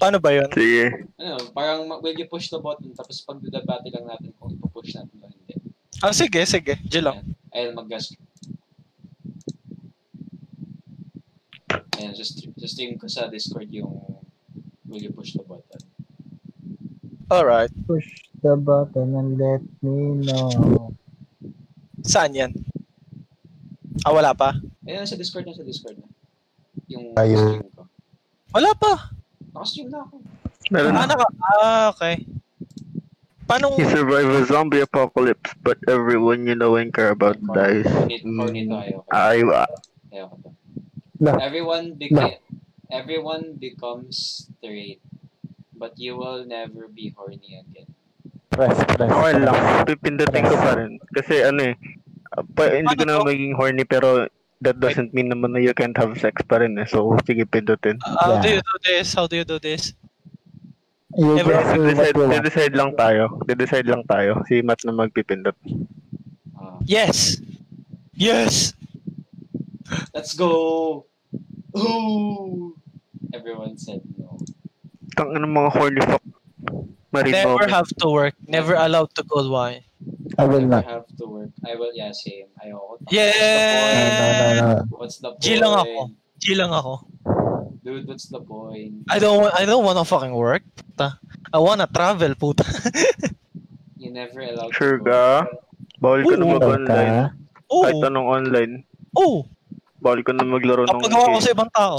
Paano ba yun? Sige. Ano, parang you push the button tapos pagdadabate lang natin kung ipupush natin o hindi. Ah, sige, sige. Diyan lang. Ayun, mag-gas. Ayan, just, just stream ko sa Discord yung will you push the button. Alright. Push the button and let me know. Saan yan? Ah, wala pa? Ayun, sa Discord na, sa Discord na. Yung Ayun. stream ko. Wala pa. Nakastream na ako. Meron Ah, na. naka, ah okay. Paano, You survive a zombie apocalypse, but everyone you know and care about dies. Horny, horny Mm. Ayoko to. No. Everyone beca- everyone becomes straight, but you will never be horny again. Press, press. Okay lang. Pipindutin ko pa rin. Kasi ano eh, pa, hindi ko na maging horny pero that doesn't mean naman na you can't have sex pa rin eh. So, sige, pindutin. how do Yeah. you do this? How do you do this? You Ever- just Decide, decide lang tayo. decide lang tayo. Si Matt na magpipindot. Yes! Yes! let's go! Ooh! Everyone said no. Tang ano mga horny fuck. Marin Never have to work. Never allowed to go why. I will Never not. have to work. I will, yeah, same. Ayoko. Yeah! What's the point? G lang ako. G lang ako. Dude, what's the point? I don't want, I don't want to fucking work. Puta. I wanna travel, puta. You never allowed Sure to go. ka? Bawal ka na mag-online. Oo. Kahit anong online. Oo. Bawal ka na maglaro ng Papagawa ko game. sa ibang tao.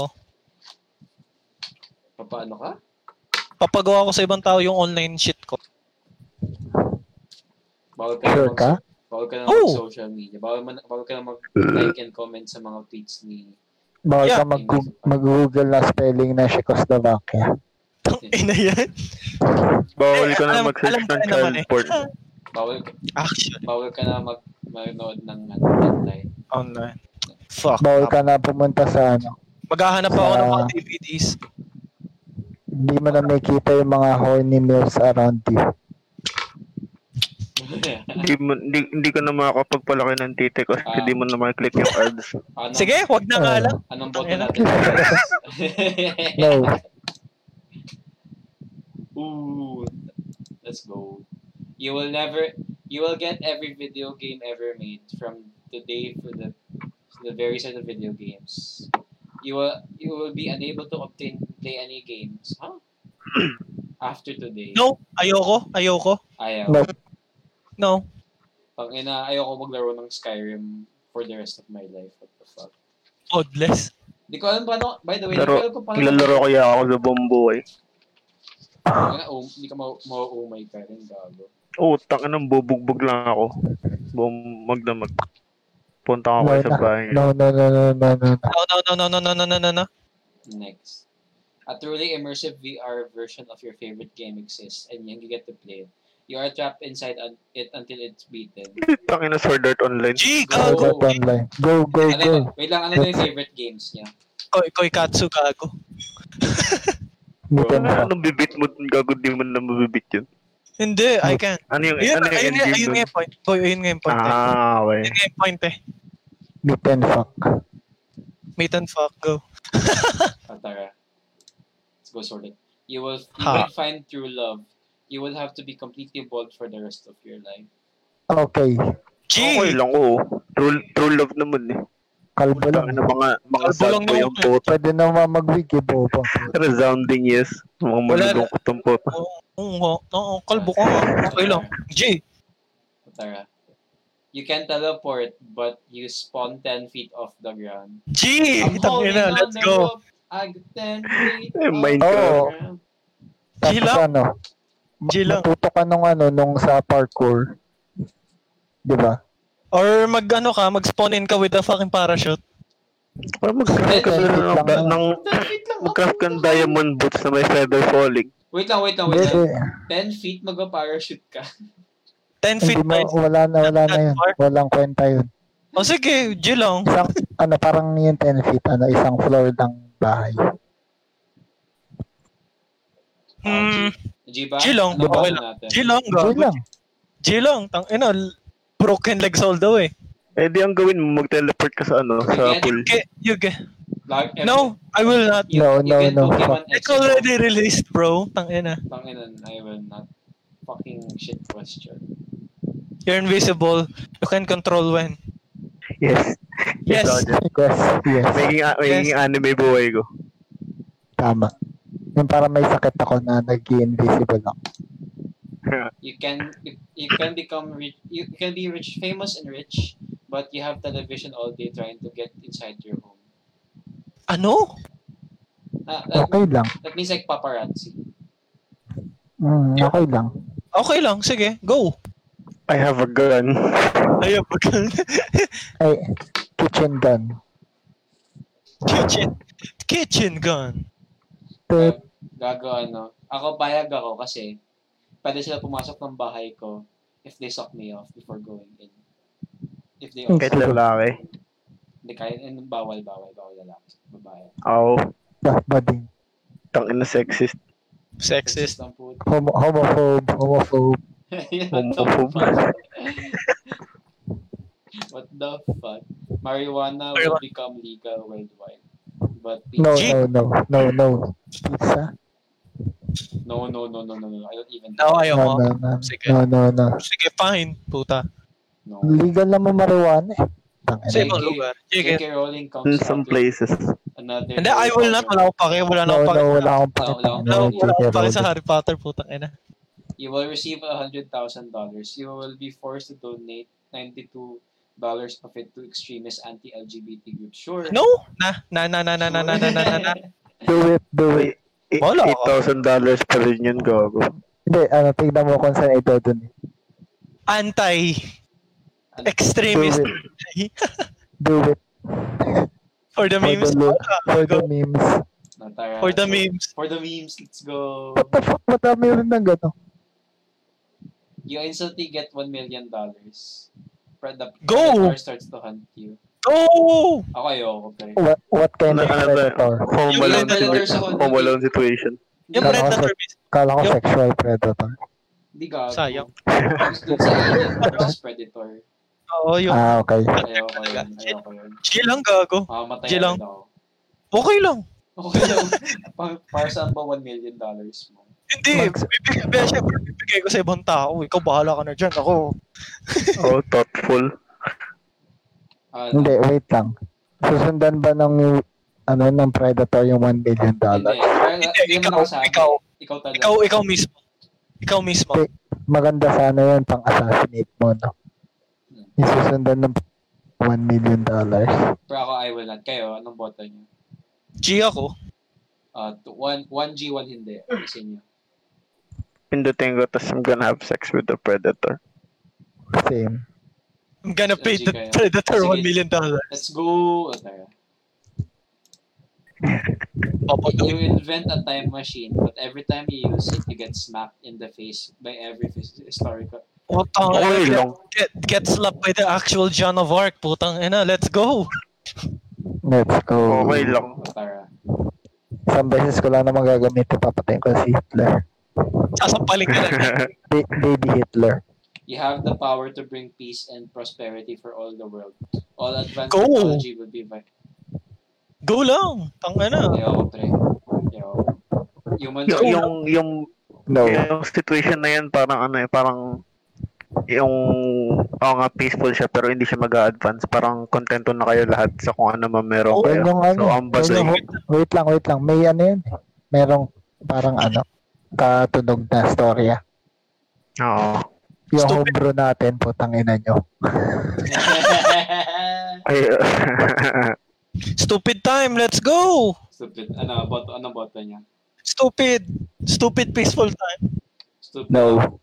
Paano ka? Papagawa ko sa ibang tao yung online shit ko. Bawal ka Sure ka? Bawal ka na Oh. mag-social media. Bawal, man, bawal ka na mag-like and comment sa mga tweets ni... Bawal Yeah. ka mag mag-google na spelling na Czechoslovakia. Ina yan. Bawal ka na mag-search ng child eh. porn. Bawal, Actually, bawal ka na mag manood ng ano, online. online. Fuck. Bawal ka na pumunta sa ano. Maghahanap ako ng mga DVDs. Hindi mo na makita yung mga horny mills around you. Hindi, mo, hindi, hindi ka na makakapagpalaki ng titi kasi Ah. hindi mo na makiklik yung ads. Anong, Sige, wag na nga Ah. lang. Anong boto natin? No. Ooh, let's go. You will never, you will get every video game ever made from today for the, the very start of video games. You will, you will be unable to obtain play any games. Huh? After today. No, ayoko, ayoko. Ayaw. No. No. Pang ina, ayoko maglaro ng Skyrim for the rest of my life. What the fuck? God bless. Di ko alam paano, by the way, Laro- di ko paano. Nilalaro kaya ako sa buong buhay. Um, Hindi ka ma- ma-umay ka rin, gago. Oo, oh, tanga ng bubugbog lang ako. Buong magdamag. Punta ako No, sa bahay. no, no, no, no, no, no, no. No, no, no, no, no, no, no, no, no, no. Next. A truly immersive VR version of your favorite game exists and you get to play it. You are trapped inside un- it until it's beaten. Tangin na Sword Art Online. G, Go, gago. go, online. Go, go, Ano go. Wait lang, ano na yung favorite games niya? Koy, koy katsu, gago. And fuck. Anong bibit mo? Gago di mo na mabibit yun. Hindi, I can. Ano yung, Ayun, ano yung ayun, endgame ayun nga yung point. Boy, ayun nga yung point. eh. Ah, okay. Ayun nga yung point eh. Meet and fuck. Meet and fuck, go. Ah, tara. Let's go sort it. You will, you Ha. will find true love. You will have to be completely bald for the rest of your life. Okay. G! Okay lang, oo. True, true love naman eh. Kalbo lang. na mga, mga Kalbo sad lang boy naman ang eh. puto. Pwede naman mag-wig, eh, bobo. Resounding yes. Mga Wala malulungkot ang puto. Oo, oo, oo, kalbo ka. nga. Okay lang. G! Tara. You can teleport, but you spawn 10 feet off the ground. G! I'm holding on let's the go. rope. I got 10 feet Eh, off the ground. Tapos G lang. ano, G lang. matuto ka nung ano, nung sa parkour. Di ba? Or mag ano ka, mag-spawn in ka with a fucking parachute. Parang mag-craft ka na feet ng, ng, naman. 10 feet lang. mag-craft ka ng diamond boots na may feather falling. Wait lang, wait lang, wait lang. 10 feet, mag-parachute ka. 10 hindi feet mo, na wala na, wala na yun. Walang kwenta yun. O sige, G lang. Isang, ano, parang yung 10 feet, ano, isang floor ng bahay. Hmm, G ba? G lang, Ano okay lang. natin? G lang, Yun gago. lang. G lang, tang ina, broken legs all the way. Eh di ang gawin mo, mag-teleport ka sa ano, sa pool. Yuge, yuge. Like, every- No, I will not. You, No, you no, get no, Pokemon It's already released, bro. Tangina. Tanginan, I will not. Fucking shit question. You're invisible. You can control when. Yes. Yes. Roger. Yes, yes. Magiging, magiging anime buhay ko. Tama. Yung para may sakit ako na nag-invisible ako. You can you, you can become rich. You can be rich, famous and rich, but you have television all day trying to get inside your home. Ano? Uh, that, Okay lang. that means like paparazzi. Mm, okay lang. Okay lang. Sige, go. I have a gun. Ayaw pag Ay, kitchen gun. kitchen. Kitchen gun. Tut, Gago ano. Ako payag ako kasi pwede sila pumasok ng bahay ko if they suck me off before going in. If they Kahit lalaki. Hindi kahit and bawal bawal bawal lalaki. Babae. Oo. bah, bading. Tangin na sexist. Sexist. Ang puto. Homo, homophobe, homophobe. Homophobe. What the fuck? Marijuana will become legal worldwide. But No, no, no, no, no. Pizza? no, no, no, no, no, no. I don't even No, ayaw No, mo. no, no. Sige. No, no, no. Sige, fine. Puta. No. Legal naman marijuana eh. Sa ibang lugar. Sige. J.K. Rowling In comes some out with places. another. Hindi, I will not. Wala akong pake. Wala na No, akong no, pake. wala akong Wala, wala, akong pake sa Harry Potter. Putang ina. You will receive a hundred thousand dollars. You will be forced to donate ninety-two dollars of it to extremist anti-LGBT groups. Sure. No? Na, na, na, na, na, na, na, na, na, na. Do it, do it. Wala. $8,000 pa rin yun, gago. Hindi, ano, tignan mo kung saan ito dun. Anti. Do Extremist. it. Do it. For the For memes. the, lo- for the memes. Natara. For the So, memes. For the memes, let's go. What the fuck? Madami rin ng gano'n. You instantly get one million dollars. The Go! predator starts to hunt you. Go! Ako ayoko, pre. What, what kind of ano ba? predator? Home Yung alone, predator sa situa- home alone situation. Yung Kala ko predator. Kala ko Yung- sexual predator. Hindi gago. Sayang. Dun sa Alien versus Predator. Oo, yung Ah, okay. Ayoko yun. Ayoko yun. chill lang gago. Ah, matay Di lang. agad ako. Okay lang. Okay lang. Pa- Para saan ba one million dollars mo? Hindi, Max- bibigay, syempre, bibigay ko sa ibang tao. Ikaw bahala ka na dyan. Ako, Oh, thoughtful. Ah, Hindi, wait lang. Susundan ba ng ano ng predator yung 1 billion dollar? Hindi, Hindi ikaw, ikaw. Ikaw talaga. ikaw, ikaw mismo. Ikaw mismo. Okay. Maganda sana yun pang assassinate mo, no? Yung susundan ng 1 million dollars. Pero ako, I will not. Kayo, anong boto niyo? G ako. Uh, one, one G, one hindi. Isa niyo. Pindutin ko, tas I'm gonna have sex with the predator. Same. I'm gonna pay the predator Sige. 1 million dollars. Let's go. Okay. Papato. You invent a time machine, but every time you use it, you get smacked in the face by every historical. Putang Okay ina, lang. get, get slapped by the actual John of Arc. Putang ina, let's go. Let's go. Okay lang. Tara. Isang beses ko lang naman gagamitin, papatayin ko si Hitler. Sasampalin ka na. Ba- baby Hitler. You have the power to bring peace and prosperity for all the world. All advanced Go! technology will be vi- Go lang. Tang ina. Ayoko, pre. Humans yung, are- yung, yung, No. yung situation na yan, parang ano eh, parang yung, oo nga, peaceful siya, pero hindi siya mag-advance. Parang kontento na kayo lahat sa kung ano man meron Oo, kayo. Yun yung ano. So, ang yun basa yung- wait lang, wait lang. May ano yun. eh. Merong parang ano, katunog na storya. Oo. Yung Stupid. homebrew natin, putang ina nyo. Ay, Stupid time, let's go. Stupid. Ano, boto, ano boto niya? Stupid. Stupid peaceful time. Stupid. No.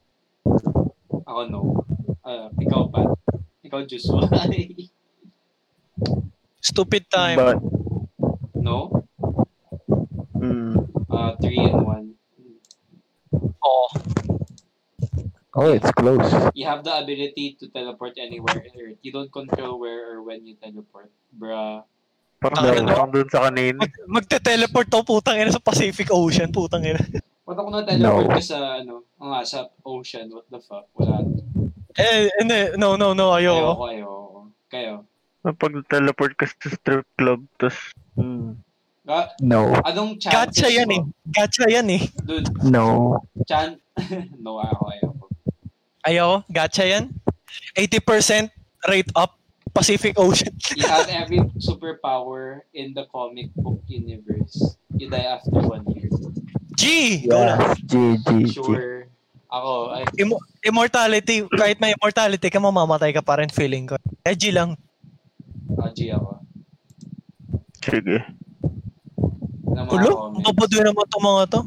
Ako no. Ah, ikaw pa. Ikaw, Joshua. Stupid time. but, no? mm, Uh, three and one. Oh. Oh, it's close. You have the ability to teleport anywhere on Earth. You don't control where or when you teleport. Bruh. parang, Tangina, no? parang dun sa kanina. Mag, magte-teleport to putang ina sa Pacific Ocean, putang ina. Ba't ako na-teleport No. sa, ano, oo nga, sa ocean? What the fuck? Wala. Eh, hindi, no, no, no, ayoko. Ayoko, ayoko. Kayo. Pag teleport ka sa strip club, tapos Hmm. Ga- No. anong chances Gacha yan eh. mo? Gacha yan eh. Dude, No. chan... no, ako, ayoko. Ayaw, gacha yan. 80% rate up Pacific Ocean. You have every superpower in the comic book universe. You die after one year. G! Go. Yes. G, G, G. Sure. Ako, ay, Immo- immortality, kahit may immortality ka, mamamatay ka pa rin feeling ko. Eh, G lang. ah, G ako. Sige. Ulo, mababoy naman itong mga to.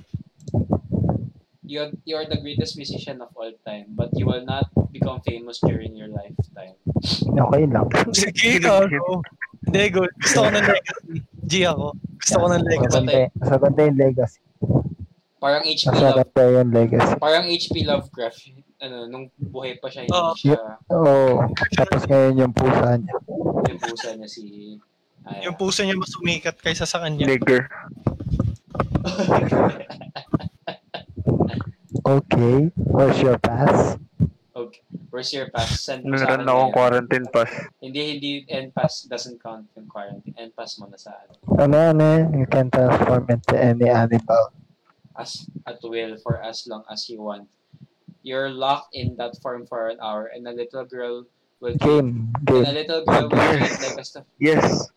You're, you're the greatest musician of all time, but you will not become famous during your lifetime. Okay lang. Sige, gago. Hindi, go. Gusto ko ng legacy. G ako. Gusto ko ng legacy. Masaganda, masaganda yung legacy. Parang HP Love, Masaganda yung legacy. parang HP Lovecraft. Ano, nung buhay pa siya, hindi Oo. siya, Oo. Tapos ngayon yung pusa niya. yung pusa niya si... Ay, Yung puso niya mas sumikat kaysa sa kanya. Nigger. Okay. What's your pass? okay. Where's your pass? Send mo sa Meron akin akong ngayon. quarantine pass. Hindi, hindi, N-pass doesn't count yung quarantine. N-pass mo na sa ano. Ano, ano yun? You can transform into any animal. As, at will for as long as you want. You're locked in that form for an hour and a little girl will Game. and a Game. little girl will treat like a stuff. Yes.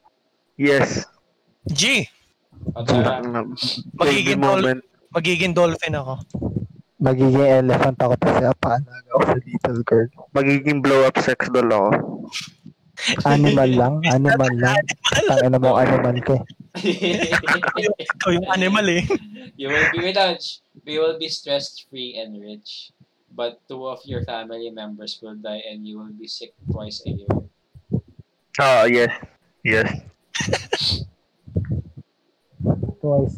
Yes. G! O, tara. Magiging moment. Magiging dolphin ako. Magiging elephant ako kasi paalaga ako sa little girl. Magiging blow-up sex doll ako. Animal lang. Animal lang. Tangina mo animal ka. eh. Ikaw yung animal eh. you will be without, we will be stress-free and rich. But two of your family members will die and you will be sick twice a year. Ah, yes. Yes. Twice.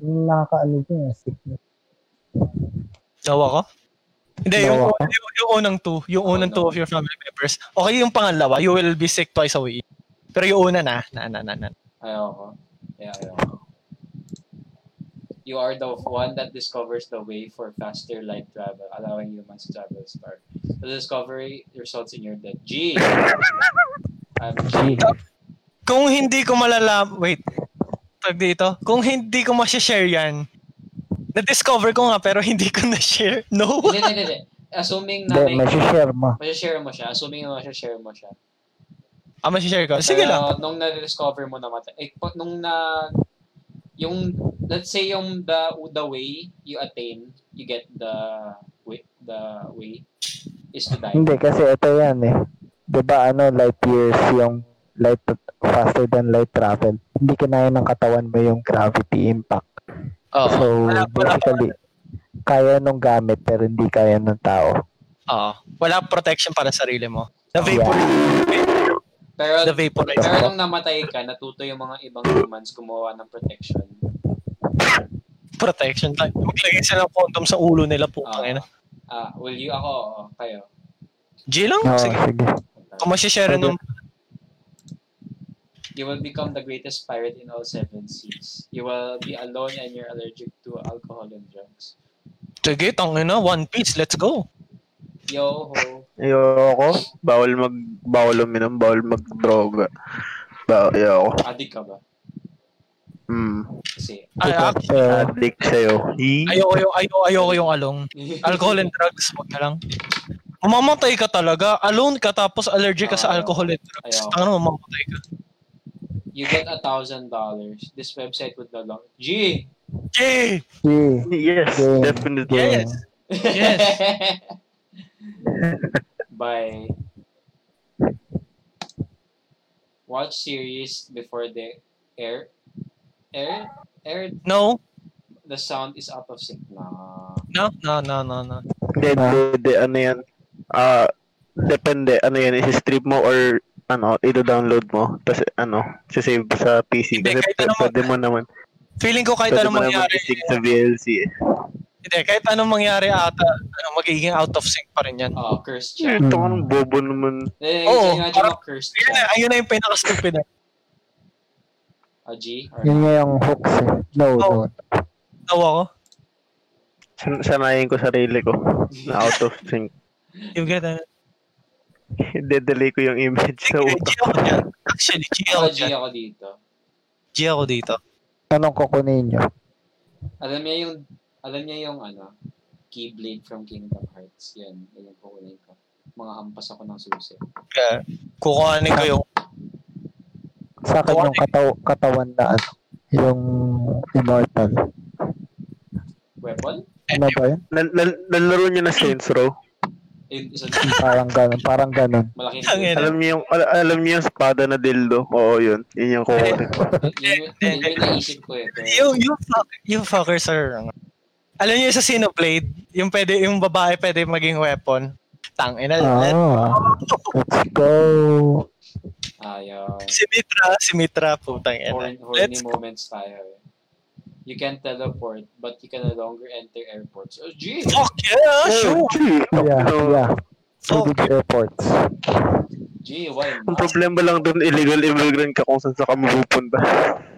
Yung nakakaano din yung sickness. Dawa ko? Hindi, yung, Dawa ka? yung, yung unang two. Yung Oh, unang two no. of your family members. Okay yung pangalawa, you will be sick twice a week. Pero yung una na, na, na, na, na. Ayoko. Yeah, ayoko. You are the one that discovers the way for faster light travel, allowing humans to travel star. The discovery results in your death. G! I'm G. Kung hindi ko malalam, wait, tag dito, kung hindi ko ma-share yan, na-discover ko nga pero hindi ko na-share. No? Hindi, hindi, hindi. Assuming na may... may-share mo. Masashare mo siya. Assuming na masashare mo siya. Ah, ma-share ko. Sige Pero lang. Nung na-discover mo na mata... Eh, pag- nung na... Yung, let's say yung the the way you attain, you get the way, the way is to die. Hindi, kasi ito yan eh. Di ba ano, light years yung light faster than light travel. Hindi kinaya ng katawan mo yung gravity impact. Oo. So, Wala- wala- basically, kaya nung gamit pero hindi kaya ng tao. Oo. Wala protection para sa sarili mo. Na vapor, Pero, the vaporize. pero nung namatay ka, natuto yung mga ibang humans gumawa ng protection. Protection. Maglagay sila ng condom sa ulo nila po. Ah, Uh, ah, will you? Ako, kayo. G lang? Oo, Sige. sige. Kung ma-share nung You will become the greatest pirate in all seven seas. You will be alone and you're allergic to alcohol and drugs. Sige, tangina, One Piece, let's go. Yo ho. Ayoko. Bawal mag... Bawal uminom. Bawal mag-droga. Bawal. Ayoko. Adik ka ba? Hmm. Kasi, Ay, actually, Eh, Addict sa'yo. Ayoko yung, ayoko, ayoko yung along. Alcohol and drugs, wag na lang. Mamamatay ka talaga. Alone ka tapos allergic ka sa Ah, alcohol and drugs. ayoko. Tanga mamamatay ka. You get a thousand dollars. This website would no longer... G! G! G. Yes, Game. definitely. Yes. Yes. Bye. Watch series before they air. Air? Air? No? The sound is out of sync. Nah. No? No, no, no, no. Hindi, hindi, hindi, ano yan. Ah, depende, ano yan, isi-strip mo or ano, i-download mo. Tapos, ano, sisave sa PC. Hindi, Kasi anong- pwede mo naman, Feeling ko kahit pwede anong mangyari, i-sync sa VLC. eh. hindi, kahit anong mangyari ata, ano, magiging out of sync pa rin yan. Oh, cursed chat. Ito ka ng bobo naman. Eh, Oo, imagine parang- cursed Ayun na, ayun na yung pinaka-stupid. na. A G? Or Yun nga yung hooks eh. No, Oh. no. Tawa ko. San- Sanayin ko sarili ko na out of sync. Yung ganda. Dedelay ko yung image sa Sige, G utak. ako dyan. Actually, G ako Ako G dyan. ako dito. G ako dito. Anong kukunin nyo? Alam niya yung, alam niya yung ano, Keyblade from Kingdom Hearts. Yan, yan yung kukunin ko. Mga hampas ako ng susi. Kaya, kukuhanin ko yung Sa akin yung kataw katawan na ano, yung immortal. Weapon? Ano ba yun? Nal- nal- nalaro niyo na Saints Row. Eh, isa Parang ganun, parang ganun. malaking Tangin. Alam niyo yung al- alam niyo yung espada na dildo. Oo, yun. Yun yung kukunin ko. yun, yun, yun yung naisip ko eh. Pero, yung, yung, fuck, yung fuckers are, alam niyo sa Xenoblade, yung pwede, yung babae pwede maging weapon. Tang ina. Ah, let's go. ayaw. Si Mitra, si Mitra, putang ina. Horn, horny Let's moments tayo eh. You can teleport, but you can no longer enter airports. Oh, gee! Fuck yeah, sure. Gee, Yeah, no. yeah. Fuck. Public airports. Gee, why Ang problema lang dun, illegal immigrant ka kung saan sa ka mapupunta.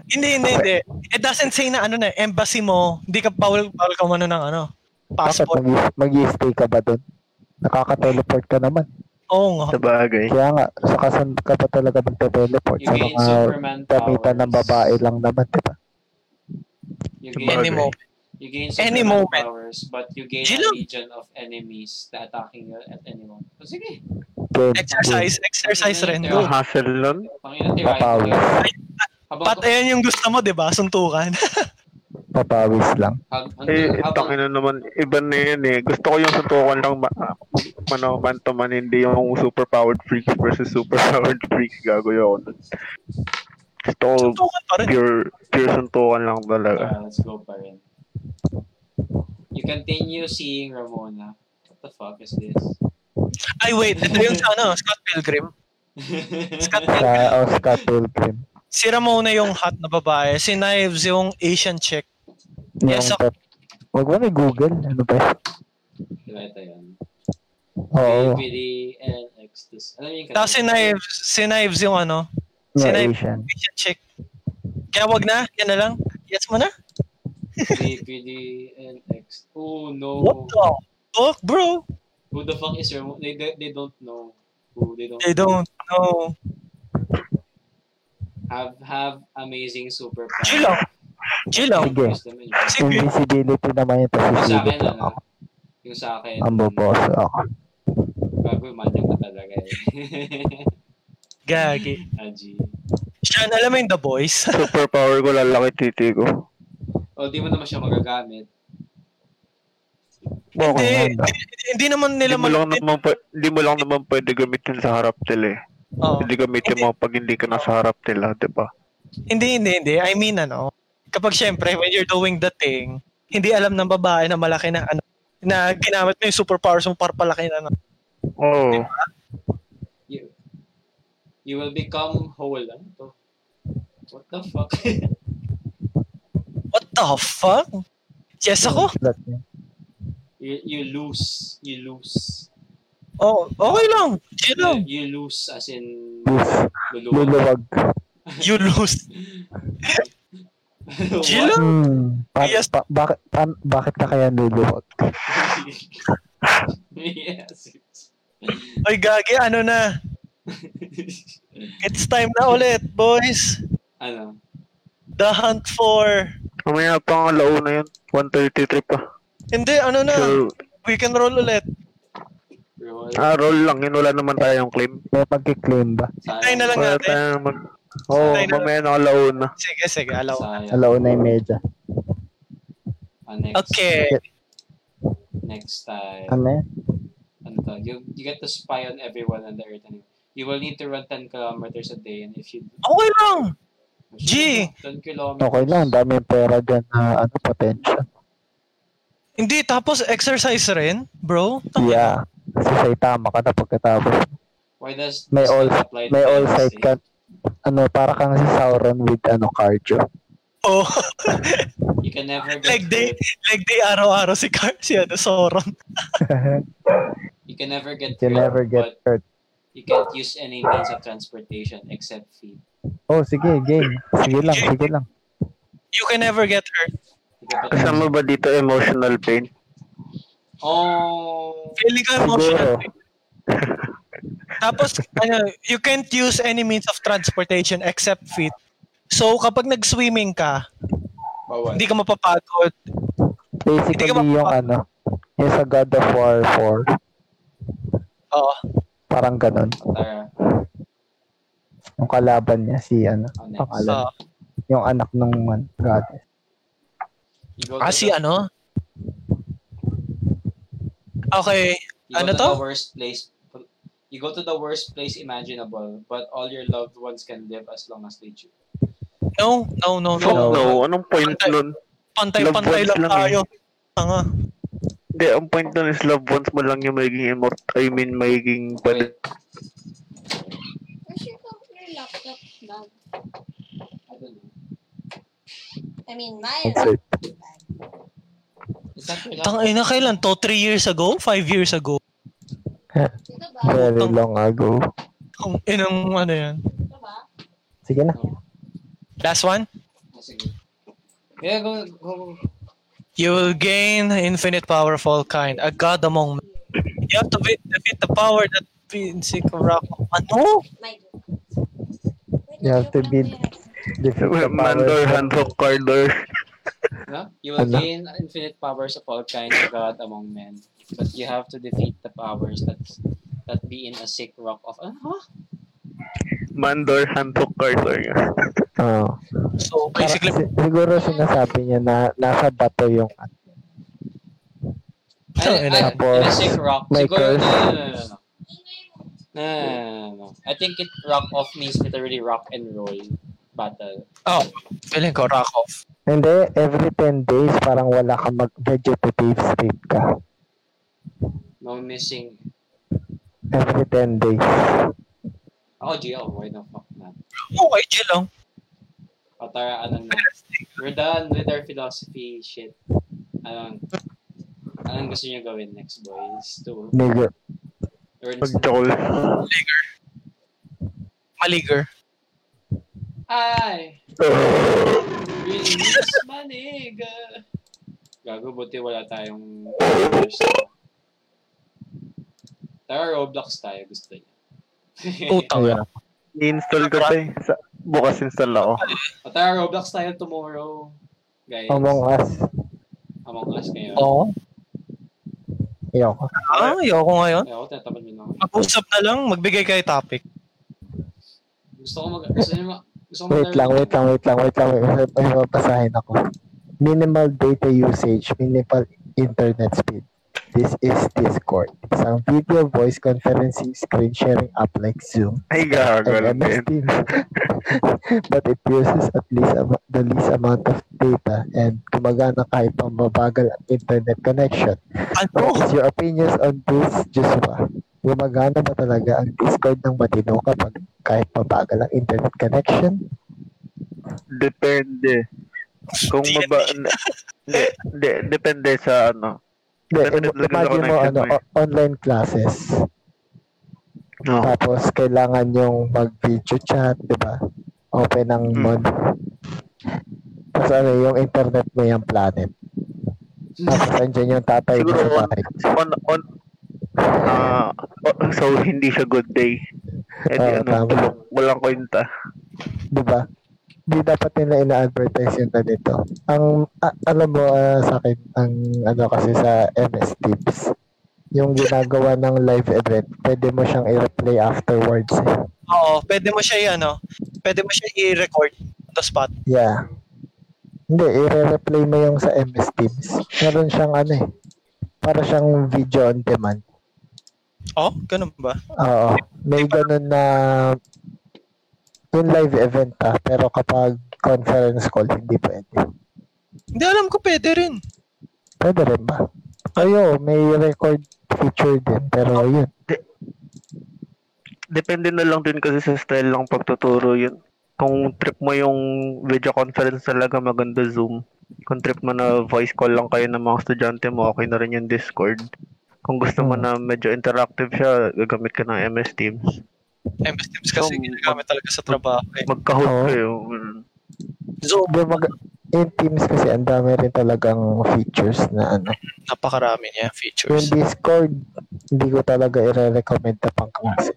Hindi, hindi, hindi. It doesn't say na ano na, embassy mo, hindi ka bawal, bawal ka mano ng ano, Bakit passport. mag- mag-stay ka ba doon? Nakaka-teleport ka naman. Oo nga. Sa bagay. Kaya nga, sa kasan ka pa talaga magte-teleport You sa mga Superman gamitan ng babae lang naman, di ba? You gain, Any moment. you gain Any moment. powers, but you gain Gee a legion of enemies na attacking you at any moment. So, sige. Game, Exercise, exercise rin. Ang hassle nun. Papawis. yun. Habang, Pat, ayan yung gusto mo, di ba? Suntukan. Papawis lang. hab, Eh, hanggang, habang, tangina naman, iba na yun eh. Gusto ko yung suntukan lang, ma- ano, man to man, hindi yung super powered freak versus super powered freak. Gagawin ako ko Suntukan pa rin. pure, pure suntukan lang talaga. Ah, let's go pa rin. You continue seeing Ramona. What the fuck is this? Ay, wait. Ito yung sa ano, Scott Pilgrim. Scott Pilgrim. Sa oh, Scott Pilgrim. Si Ramona yung hot na babae. Si Knives yung Asian chick. Yung Yes, pep. Huwag mo na Google. Ano ba? Diba ito yun? Oo. BBD and X. Alam yung Tapos si Knives, si Knives yung ano, si Yung Knives Asian. Asian chick. Kaya wag na, yan na lang. Yes mo na. BBD and X. Oh no. What the fuck, bro? Who the fuck is Ramona? They, they, they don't know. Who they don't, They don't know. have have amazing superpowers. Chill lang. Chill lang. Sige. Sige. Invisibility naman Yung sa akin, sisilip lang ano, ako. yung sa akin, Ang boboso ako. bago manyak ka talaga eh. Gagi. Aji. Sean, alam mo yung The Boys? Super power ko, lalaki titi ko. O, di mo naman siya magagamit. hindi, Okay, nga. hindi, hindi naman nila Hindi mo lang naman, hindi mo lang naman pwede gamitin sa harap nila eh. Oo. Hindi gamitin mo pag hindi ka nasa harap nila, di ba? Hindi, hindi, hindi. I mean, ano, kapag syempre, when you're doing the thing, hindi alam ng babae na malaki na, ano, na ginamit mo yung superpowers mo para palaki na, ano. Oo. You, you will become whole. Ano to? What the fuck? What the fuck? Yes ako? You, you lose. You lose. Oh, okay lang. Chill You, lang. you lose as in Lose. luluwag. Luluwag. You lose. Chill lang. Hmm. Pa- Yes. pa- bakit, pa- bakit ka kaya luluwag? yes. Ay, gagi, ano na. It's time na ulit, boys. ano? The hunt for... Mamaya pa ang alauna yun. 133 pa. Hindi, ano na. So, We can roll ulit. Roll. ah, roll lang yun. Wala naman tayong claim. May magkiklaim ba? Tayo na lang Wala natin. tayong mag... Oo, oh, Tayo na- mamaya na alauna. Sige, sige, alaw. Sayang. Alaw na yung medya. Ah, next, Okay. Next time. Ano yan? ano to, you, you get to spy on everyone on the earth. And you will need to run 10 kilometers a day. And if you... Okay lang. G. 10 kilometers. Okay lang, dami pera dyan na ano, potential. Hindi, tapos exercise rin, bro. Yeah. Kasi sa'yo tama ka na pagkatapos. Why does May all, may all side ka. Ano, para kang si Sauron with ano, cardio. Oh, You can never get like day, hurt. like day araw-araw si Car, si ano, Sauron. You can never get you hurt, never get but hurt. You can't use any means of transportation except feet. Oh, sige, game. Sige lang, sige lang. You can never get hurt. Kasama ba dito emotional pain? Oh, Feeling ka Siguro. emotional. Tapos, ano, you can't use any means of transportation except feet. So, kapag nag-swimming ka, Bawal. hindi ka mapapagod. Basically, Hindi ka yung ano, yung sa God of War 4, Oo. Parang ganun. Tara. Yung kalaban niya, si ano, Oh, pangalan. So, Yung anak ng ano, goddess. You go ah, si ano? Okay. You go Ano to to? the worst place. You go to the worst place imaginable, but all your loved ones can live as long as they choose. No, no, no, Fuck no. no, anong point Pantay. nun? Pantay-pantay lang lang tayo. Tanga. Hindi, ang point nun is loved ones mo lang yung magiging immort I mean, magiging. Wait, Where's your computer laptop bag? I don't know. I mean. Is that your laptop? Tanga ina, kailan to? 3 years ago? 5 years ago? Ito ba? Very long ago. Kung inang ano yan. Ito ba? Sige na. Last one? Ah, Sige. Yeah, go, go. You will gain infinite power of all kind, a god among men. You have to be- defeat the power that basic rock. Ano? My God. Wait, You have to be- yan. Defeat the Mandor, Handhook, Cardor. No? You will Ano? gain infinite powers of all kinds of God among men, but you have to defeat the powers that that be in a sick rock of ano? Mandor, Handhook, Cardor. Oo. So, basically, si- siguro sinasabi niya na nasa bato yung ano. Ay, ay, Tapos, sick rock. may Siguro, curse. no, no, no, no. No, no, no, no, no. I think it rock off means literally rock and roll battle. oh, feeling ko rock off. Hindi, every 10 days parang wala ka mag-vegetative state ka. No missing. Every 10 days. Oh, GL, why the fuck not? Okay, chill lang. O tara, ano na. We're done with our philosophy shit. Anong, anong gusto niyo gawin next, boys? To Nigga. learn Mag-chol. Maliger. Ay! Release maniga! Gago, buti wala tayong Tara, Roblox tayo, gusto niya. Putang Ayan. ina. I-install ko to eh. Sa, bukas install ako. o tara, Roblox tayo tomorrow. Guys, Among Us. Among Us ngayon. Oo. Ayoko. Ah, ayoko ngayon. Ay, ako, tinatamad mo na ako. Mag-usap na lang, magbigay kayo topic. Gusto ko mag... Gusto niyo ma... Gusto ko Wait lang, wait lang, wait lang, wait lang. May, may mapasahin ako. Minimal data usage, minimal internet speed. This is Discord. Isang video voice conferencing screen sharing app like Zoom Ay, gago and MS. Teams. But it uses at least am- the least amount of data and gumagana kahit pang mabagal ang internet connection. What Ano? is your opinions on this, Joshua? Gumagana ba talaga ang Discord ng matino kapag kahit mabagal ang internet connection? Depende. Kung maba... Hindi, hindi, depende sa ano. Hindi, imagine mo ano, eh. online classes. No. Tapos kailangan yung mag-video chat, di ba? Open ang Mm. mod. Tapos ano, yung internet mo yung planet. Tapos andyan yung tatay mo sa bahay. on, on, ah, oh, so hindi siya good day. Eh Oo, ano, tulog, walang kwenta. Di ba? Di dapat nila ina-advertise yung ganito. Ang, a- alam mo ah, sa akin, ang ano kasi sa MS Teams, yung ginagawa ng live event, pwede mo siyang i-replay afterwards. Eh. Oo, pwede mo siya i- ano, pwede mo siya i-record on the spot. Yeah. Hindi, i-replay mo yung sa MS Teams. Meron siyang ano eh, para siyang video on demand. Oh, ganun ba? Oo. May ganun na yung live event ah, pero kapag conference call, hindi pwede. Hindi alam ko pwede rin. Pwede rin ba? Ayo, may record feature din, pero yun. Depende na lang din kasi sa style ng pagtuturo yun. Kung trip mo yung video conference talaga maganda Zoom. Kung trip mo na voice call lang kayo ng mga estudyante mo, okay na rin yung Discord. Kung gusto mo Hmm. na medyo interactive siya, gagamit ka ng MS Teams. MS Teams kasi So, ginagamit talaga sa trabaho. Eh. Magkahoot Oo. kayo. Mm. Zoom, Di mag- in Teams kasi ang dami rin talagang features na ano. napakarami niya Yung features. Discord, hindi ko talaga i-recommend na pang klase.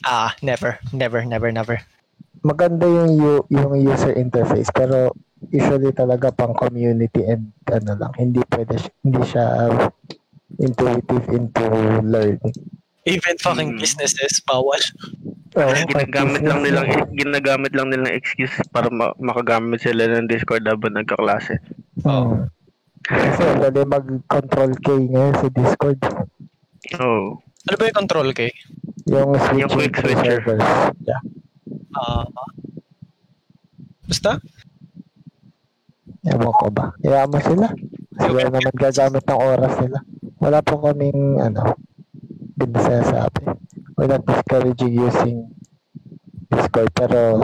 Ah, never, never, never, never. maganda yung yung user interface pero usually talaga pang community and ano lang hindi pwede hindi siya intuitive into learning. Even fucking Mm. businesses, bawal. Oh, ginagamit lang nilang ginagamit lang nilang excuse para ma- makagamit sila ng Discord habang nagkaklase. Hmm. Kasi ang dali mag-control K ngayon sa Discord. Oh. Ano ba yung control kay? Yung Yung quick switcher. servers. Yeah. Ah. basta? Ewan ko ba. Mo sila. Kasi wala naman gagamit ng oras nila. Wala po kaming, ano, din na sinasabi. We're not discouraging using Discord. Pero,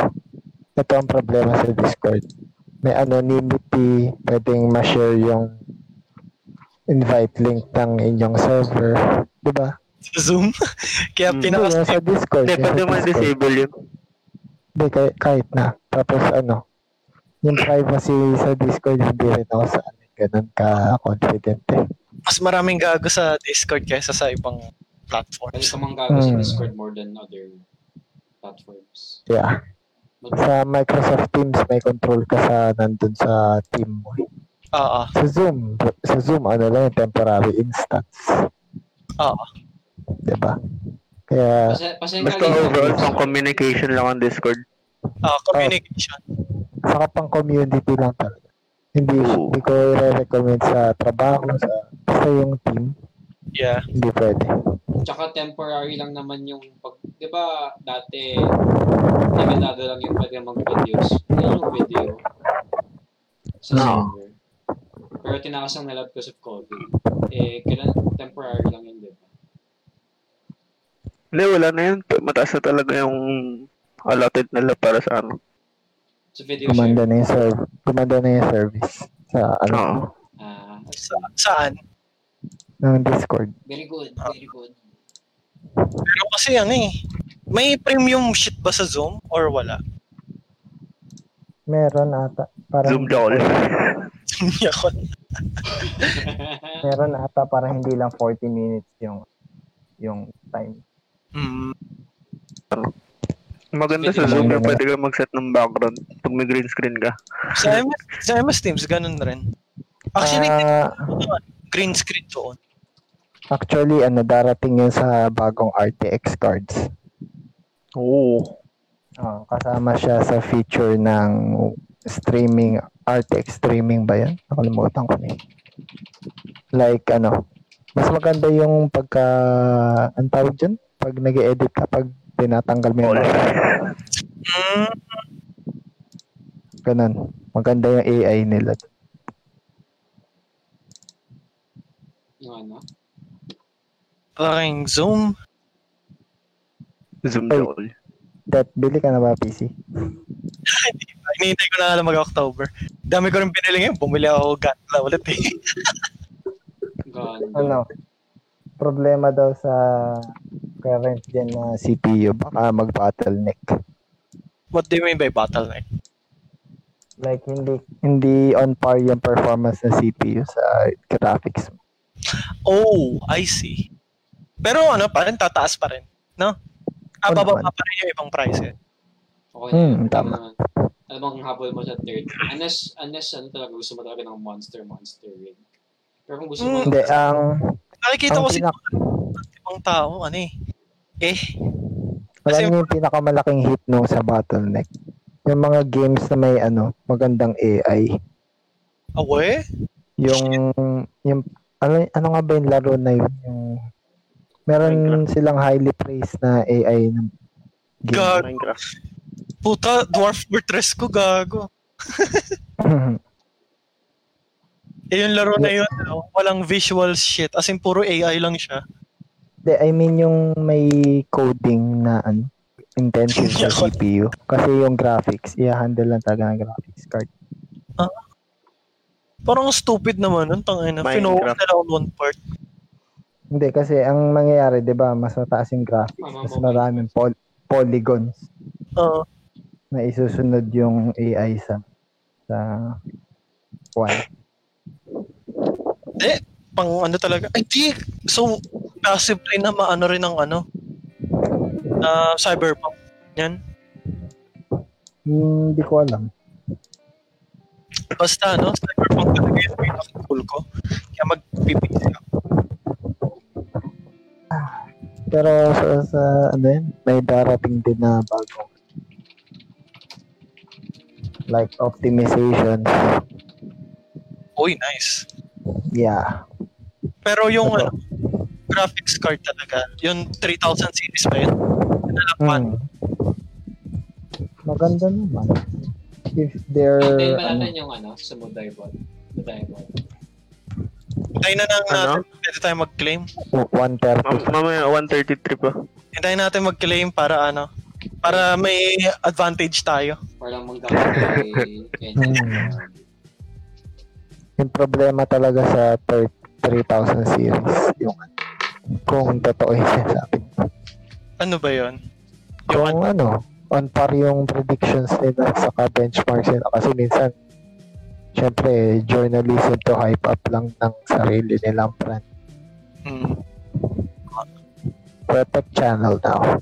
ito ang problema sa Discord. May anonymity, pwedeng ma-share yung invite link ng inyong server. Di ba? Sa Zoom? Kaya Mm. pinaka sa Discord. Hindi, pwede mo disable yun. Hindi, kahit, kahit na. Tapos ano, yung privacy sa Discord, hindi rin ako sa ganun ka-confident eh. mas maraming gago sa Discord kaysa sa ibang platforms. ka mang gago sa Hmm. Discord more than other platforms. Yeah. Mag- Sa Microsoft Teams, may control ka sa nandun sa team mo. Oo. Sa Zoom, sa Zoom, ano lang yung temporary instance. Oo. Diba? Kaya, Pasa- pasensya Basta overall, pang communication lang ang Discord. Ah, communication. saka pang community lang talaga. Hindi, Oo. hindi ko i-recommend sa trabaho, sa, sa yung team. Yeah. Hindi pwede. Tsaka temporary lang naman yung pag, di ba dati limitado lang yung pwede mag-videos. Yan yung video sa No. server. Pero tinakasang nalab because of COVID. Eh, kailan temporary lang yun, di ba? Hindi, wala na yun. Mataas na talaga yung allotted nila para sa ano. Sa video Gumanda share. na yung serv- gumanda na yung service sa ano, Oo. Ah, Sa, saan? ng Discord. very good, very good. Pero kasi ano eh. May premium shit ba sa Zoom or wala? Meron ata. Parang, Zoom ako. Meron ata parang hindi lang 40 minutes yung yung time. Mm, Maganda sa Zoom na pwede ka mag-set ng background pag may green screen ka. sa, MS, sa MS Teams, ganun rin. Actually, Ah, green screen doon. Actually, ano, darating yun sa bagong RTX cards. Oo. Ah, kasama siya sa feature ng streaming, RTX streaming ba yan? Nakalimutan ko na eh. Like, ano, mas maganda yung pagka, ang tawag dyan? Pag nag edit ka, pag tinatanggal mo yung. Mm, ganun. Maganda yung AI nila. yung ano? Parang Zoom. Zoom call. That, bili ka na ba PC? Hinihintay ko na lang mag-October. Dami ko rin pinili ngayon. Bumili ako Gatla ulit eh. Ganda. ano, problema daw sa current gen na CPU, baka mag-bottleneck. What do you mean by bottleneck? Like, hindi hindi on par yung performance ng CPU sa graphics. Oh, I see. Pero ano pa rin, tataas pa rin. No? Bababa naman. pa rin yung ibang price eh. Okay Hmm, tama. Ano, ano bang habol mo sa third? Unless, unless ano talaga, gusto mo talaga ng monster, monster rig. Pero kung gusto mo, Hmm. Hindi, ang Nakikita ko si pinak ibang tao, ano eh. Eh, kasi- niyo yung pinakamalaking hit nung sa bottleneck. Yung mga games na may ano, magandang AI. awe? Yung yung ano ano nga ba yung laro na yun? Yung meron silang highly praised na AI na game. Gag. Minecraft. Puta, Dwarf Fortress ko, gago. Eh, yung laro na yun, no? walang visual shit. As in, puro AI lang siya. De, I mean yung may coding na ano, intensive sa. CPU. Kasi yung graphics, i-handle lang talaga ng graphics card. Parang stupid naman nun, tangina. Minecraft. Pinuha nila on one part. Hindi, kasi ang mangyayari, di ba, mas mataas yung graphics, mas maraming pol- polygons Oo. na isusunod yung AI sa sa one. Eh, pang ano talaga. Ay, di. So, passive rin na maano rin ng ano. na cyberpunk. Yan. Hmm, Hindi ko alam. Basta, no? Cyberpunk talaga yung pinaka-cool ko. Kaya mag-PPC ako. Pero sa, sa ano yun, may darating din na bago. Like optimization. Uy, nice. Yeah. Pero yung Ano? ano, graphics card talaga, yung 3000 series pa yun. Nalakpan. Hmm. Maganda naman. If they're ano, natin yung ano, sa Mudaybot? Mudaybot. Hintayin na lang Ano? natin, pwede tayo mag-claim. 130. Mam- mamaya 133 pa. Hintayin natin mag-claim para ano, para may advantage tayo. Kay Hmm. Yung problema talaga sa thir- 3000 series, yung ano, kung totoo yung sinasabi. Ano ba yun? Yung Kung ano, on par yung predictions nila saka benchmarks nila. Kasi minsan, syempre, journalism to hype up lang ng sarili nilang brand. Hmm. Protect channel now.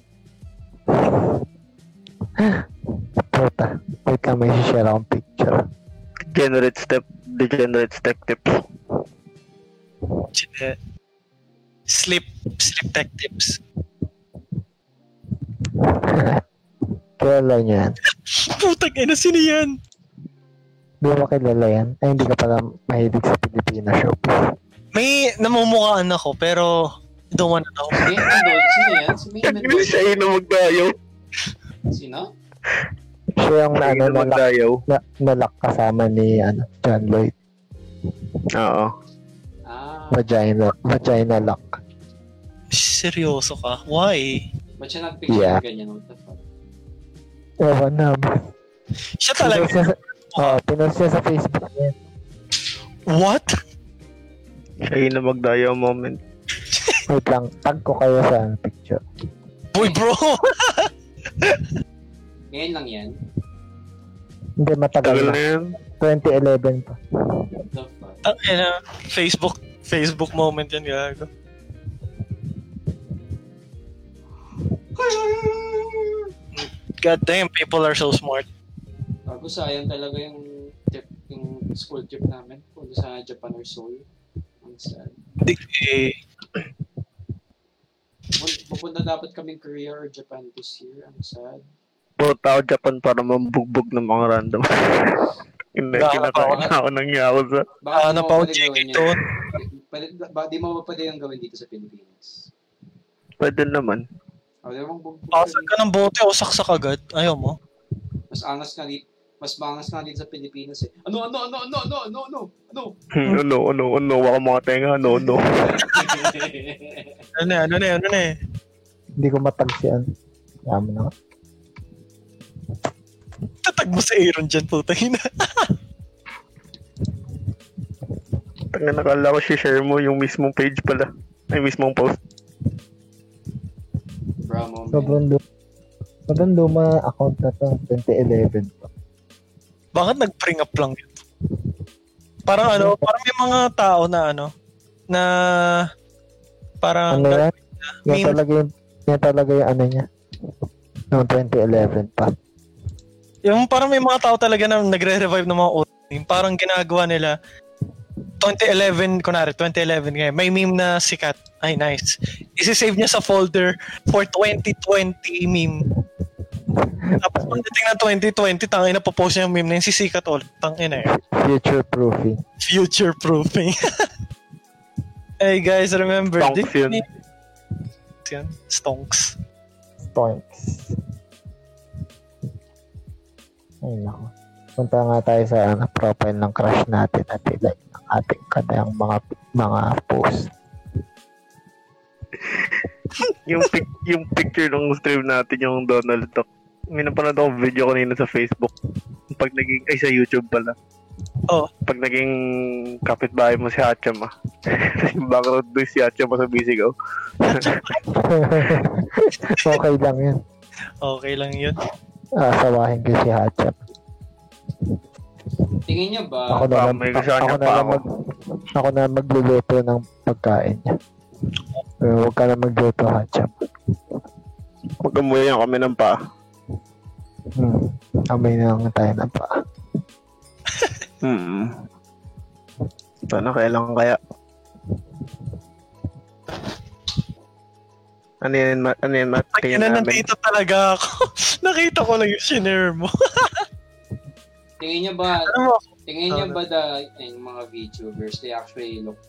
Puta, wait lang, may share akong picture. Generate step, degenerate step tips. Sleep, sleep tech tips. niyo yan. Putang ina, sino yan? Di mo kilala yan? Ay, hindi ka pala mahilig sa Pilipina showbiz. May namumukhaan ako, pero don't wanna know. Sino yan? Si May Hindi Mendoza. siya yun na magdayaw. Sino? Siya yung Siya ano, na nalak, na, nalak kasama ni ano, John Lloyd. Oo. Ah, Vagina, vagina lock. Seryoso ka? Why? ba't siya nagpicture Yeah. ganyan? What the fuck? Ewan na. Siya talaga. Sa, oh, pinost niya sa Facebook niya. What? Siya yun na magdayaw moment. Wait lang, tag ko kayo sa picture. Boy bro! Ngayon lang yan? Hindi, matagal Tagal na. yan. 2011 pa. Ang ina, Facebook, Facebook moment yan, gago. God damn, people are so smart. Bago sayang talaga yung trip, yung school trip namin. Punta sa Japan or Seoul. Ang sad. Di, eh, Pupunta dapat kaming Korea or Japan this year. Ang sad. Punta ako Japan para mambugbog ng mga random. Hindi, pa na ako ng yakuza. Baka gawin ito. yun. Pwede, ba, di mo ba pwede yung gawin dito sa Pilipinas? Pwede naman. O, di mo Pasag ka ng bote o saksak agad. Ayaw mo. Mas angas nga dito. Mas maangas nga dito sa Pilipinas eh. Ano, ano, ano, ano, ano, ano, ano, ano? Hmm, ano, ano, ano, waka mga tenga, ano, ano. Ano na, ano na, ano na eh. Hindi ko matag siya. Yaman na. Tatag mo sa Aaron dyan, puta ina. Tanga nakala ko share mo yung mismong page pala. Ay, mismong post. Bro, moment. Sobrang luma. Sobrang luma account na to. 2011 pa. Bakit nag-bring up lang yun? Parang ano, parang may mga tao na ano, na parang Ano yan? Yan meme. talaga yung, yan talaga yung ano niya. Noong 2011 pa. Yung parang may mga tao talaga na nagre-revive ng mga old meme. Parang ginagawa nila 2011, kunwari, 2011 ngayon, may meme na sikat. Ay, nice. Isi-save niya sa folder for 2020 meme. Tapos pagdating ng 2020, tangin na popost niya yung meme na yun, sisikat ulit. Tangin na yun. Future proofing. Future proofing. hey guys, remember, Stonks this yun. Stonks. Stonks. Ay nako. Punta nga tayo sa ano, profile ng crush natin at like ng ating kanayang mga mga post. yung, pic, yung picture ng stream natin, yung Donald Duck. May napanood ako video kanina sa Facebook. Pag naging, ay sa YouTube pala. Oh. Pag naging kapitbahay mo si Hacham ah. yung background doon si Hacham sa Bisigaw. okay lang yun. Okay lang yun. Asawahin ko si Hachap. Tingin niyo ba? Ako na lang, may ako, na lang ako. mag, ako na magluluto ng pagkain niya. Uh, huwag ka na magluto, Hachap. Magamuyan kami ng pa. Hmm. Amoy na lang tayo na pa. Hmm. Paano kailan kaya? Ano yan, ma- ano yan, Matt? Ina namin. nandito talaga ako. Nakita ko lang yung shinare mo. Tingin niyo ba, Ano mo? tingin niyo ba the yung mga VTubers, they actually look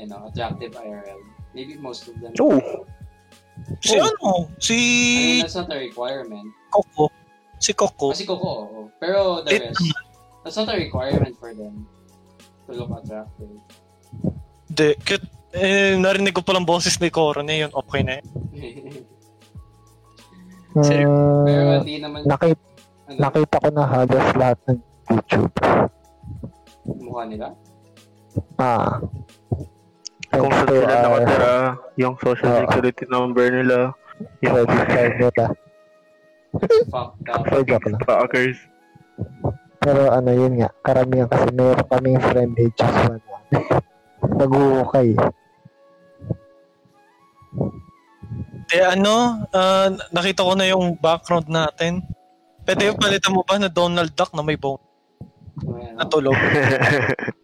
you know, attractive IRL? Maybe most of them. Oo. Si ano? Si I mean, that's not a requirement. Coco. Si Coco. Kasi Coco, oo. Pero the Lit rest, that's not a requirement for them to look attractive. De, kit, eh, narinig ko palang boses ni Coro na yun. Okay na yun. Sir, Pero Hmm, hindi naman, nakita, ano, nakita ko na halos lahat ng YouTube. mukha nila. Ah. Kung saan sila our nakatira, yung social Oo. security number nila, yung credit card nila. Fucked up. So, joke lang. stalkers. Pero ano yun nga, karamihan kasi meron kaming friend ages pa na nag-uukay. De, ano? ah, nakita ko na yung background natin. Pwede yung palitan mo ba na Donald Duck na may bone May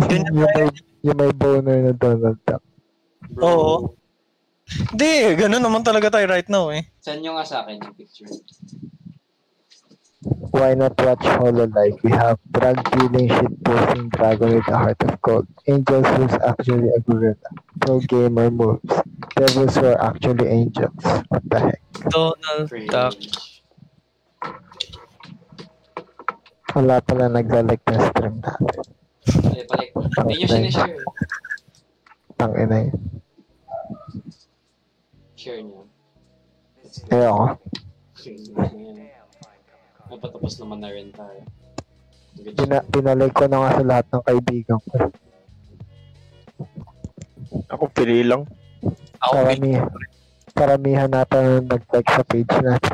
na? Ganyan yung, may, yung may boner na Donald Duck. bro. Oo. Hindi, ganun naman talaga tayo right now eh. Send nyo nga sa akin yung picture. Why not watch Hololive? We have drug dealing shit posting dragon with a heart of gold. Angels who's actually a gorilla. Pro gamer moves. Devils who are actually angels. What the heck? Donald. Duck. Wala pala naglalike ng stream natin. Eh, balik. Hindi nyo sinishare. Tang ina yun. Share nyo. Ayoko. Napatapos naman na rin tayo. Pina, pinalike ko na nga sa lahat ng kaibigan ko. Ako pili lang. Ako, Karamihan. Karamihan natin nag-like sa page natin.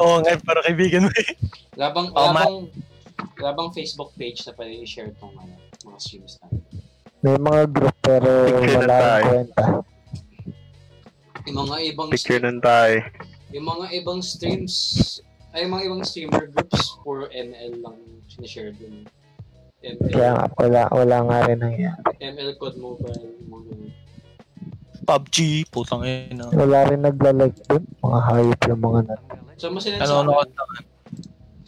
Oo nga, para kaibigan mo eh. Labang, Oh, ma- labang, labang Facebook page na pwede i-share tong ano, mga streams natin. May mga group pero Picture wala tayo. kwenta. Yung mga ibang Picture ng tayo. yung mga ibang streams ay yung mga ibang streamer groups puro ML lang sinishare dun. ML, Kaya nga, wala, wala nga rin nangyari. ML Code Mobile, mga. PUBG, putang ina. Wala rin nagla-like dun. Mga hayop yung mga na. So, mas Nanonood akin, naman.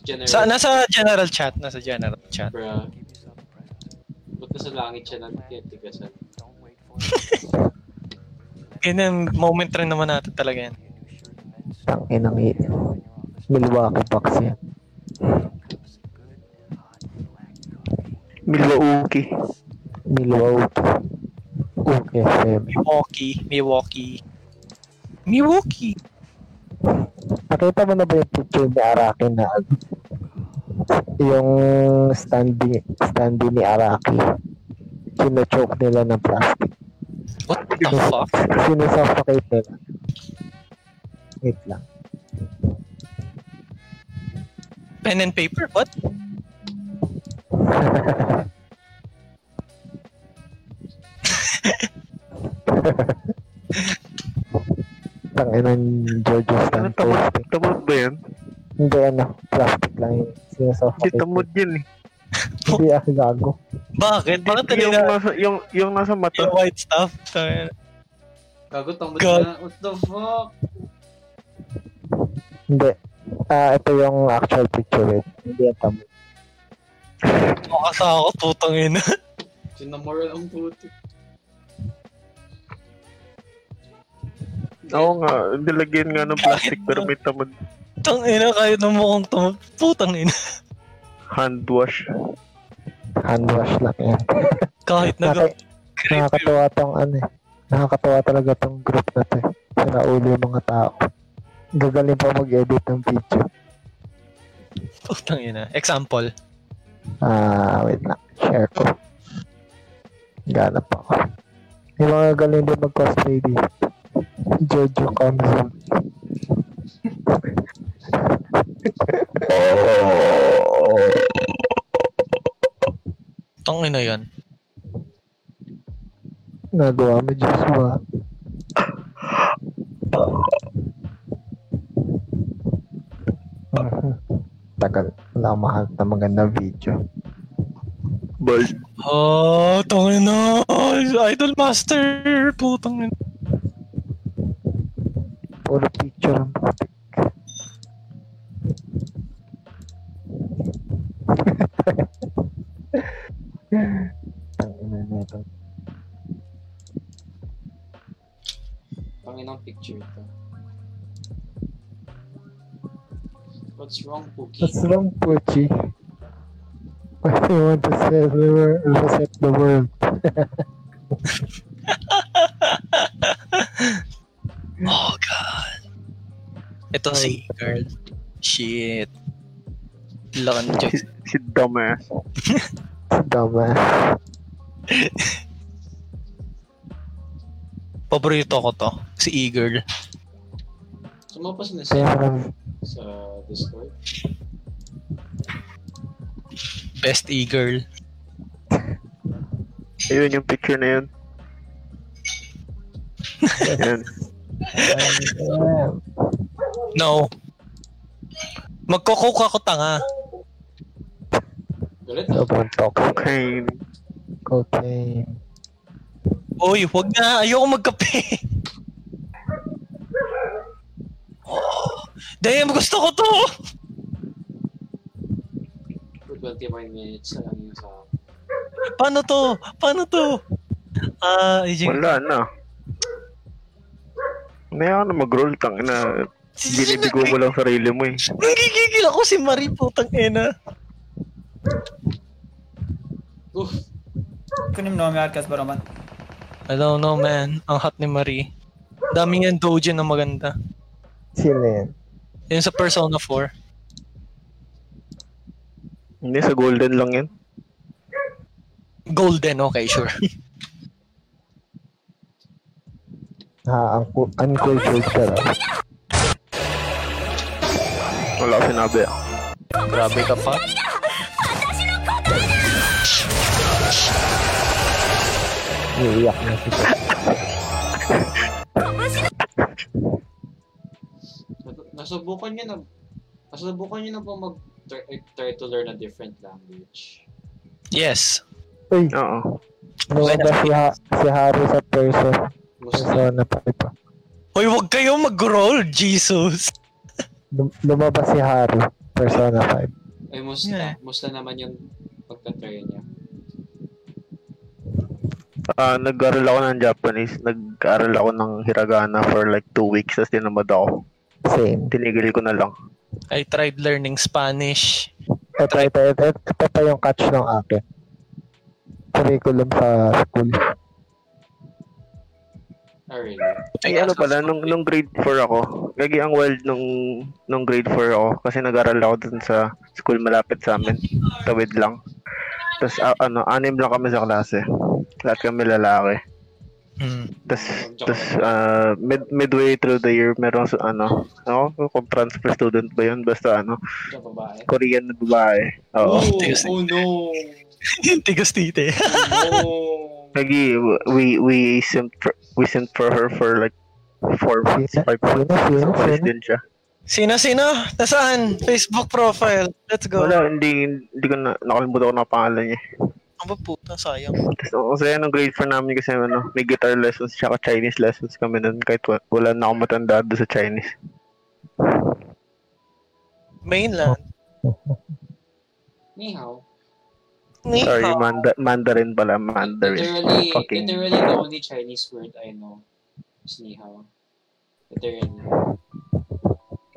General, Sa, nasa general chat, nasa general chat. bruh. Ba't nasa langit siya ng tiyatigasan? Ganyan, moment rin naman natin talaga yan. Tang inang i- Milwaukee Bucks yan. Milwaukee. Milwaukee. Okay, FM. Milwaukee, Milwaukee. Milwaukee. Nakita mo na ba yung picture ni Araki na yung standing standing ni Araki sino-choke nila ng plastic What the fuck? sinusuffocate nila wait lang Pen and paper? What? Tanginan Jojo Ano stand tamad? Tamad ba yan? Hindi ano, plastic lang yun. Hindi Sinusuffocate. tamad yan eh. Hindi ako gago. Bakit? Bakit yung, talaga nasa, yung, yung nasa mata. yung white stuff? Gago tong God. na. What the fuck? Hindi. Ah, ito yung actual picture it. Hindi yan tamo. Makasa ako, putang ina. Sinamoral ang puto. Oo nga, nilagyan nga ng plastic pero may tamad. Tang ina, kahit na mukhang tum- putang ina. Hand wash. Hand wash lang yan. Kahit na Naka- nakakatawa tong ano eh. Nakakatawa talaga tong group na to eh. Sira ulo yung mga tao. Gagaling pa mag-edit ng video. putang ina. Example. Ah, wait lang. Share ko. Ganap ako. May mga galing din mag-cosplay dito. Jojo Kamzon. Tang ina yan. Nagawa mo, Joshua. tagal. Wala akong mahal na magandang video. Bold. Oh, tangin na. Idol Master. Putang ina. Puro picture ang putik. Tangina na ito. Panginang picture to. What's wrong, Pookie? What's wrong, Puchi? Why do you want to set the world? Reset the world? Oh, God. Ito si girl. Shit. Lakan Si, si dumbass. Dama. Paborito ko to. Si e-girl. Sumabas na parang sa Discord. Best e-girl. Ayun yung picture na yun. Ayun. No. Magko-coke ako tanga. Galit ah. sobrang. Cocaine. Cocaine. Uy, wag na. Ayoko magkape. Oh, damn, gusto ko to. For 25 minutes na lang yung sa... Paano to? Paano to? Ah, uh, Wala na. Maya ka na mag-roll, tang na. Binibigo mo lang sarili mo eh. Nagigigil ako si Marie, putang ina. Uff, Kunim no, may arkas ba naman? I don't know, man. Ang hot ni Marie. Daming yan doji na maganda. Sino yan? Yun sa Persona 4. Hindi, sa golden lang yan. Golden, okay, sure. Ha, ang cool, uncultured ka raw. Wala sinabi ah. Grabe ka pa. Iiyak na si nasubukan niyo na... Nasubukan niyo na po mag try, try to learn a different language. Yes. Uy, Oo. lumabas si, ha si Haru sa perso. Gusto Persona pa pa. Hoy, wag kayo mag-roll, Jesus. Lum- lumabas si Haru. Persona 5. Ay, musta, Yeah. musta naman yung pagka-try niya. Ah, nag-aral ako ng Japanese. Nag-aral ako ng hiragana for like two weeks. Tapos tinamad ako. Same. Tinigil ko na lang. I tried learning Spanish. Ito, ito, ito, ito, ito pa yung catch ng akin. Curriculum sa school. Ah, really? Ay, ano pala, nung, nung grade 4 ako, gagi ang wild nung, nung grade 4 ako kasi nag-aral ako dun sa school malapit sa amin. Tawid lang. Tapos, ah, ano, anim lang kami sa klase. Lahat kami lalaki. Hmm. Tapos, tapos ah, mid, midway through the year, meron sa, ano, ako, kung transfer student ba yun, basta, ano? Korean na babae. Oo. Oh, Tigas- oh no! Yung tigas tite. Oh no! Gagi, we, we sent for, we sent for her for like four Sino? five months. Sino? Sino? Din siya. Sino, sino? Nasaan? Facebook profile. Let's go. Wala, hindi, hindi ko na, nakalimutan ko na pangalan niya. Ang ba puta, sayang. Tapos ako kasi nung grade 4 namin kasi ano, may guitar lessons tsaka Chinese lessons kami nun kahit wa- wala na akong matanda doon sa Chinese. Mainland. Ni hao. Ni Sorry. Manda- Mandarin pala, Mandarin. Literally, Fucking literally the only Chinese word I know is ni hao. Literally.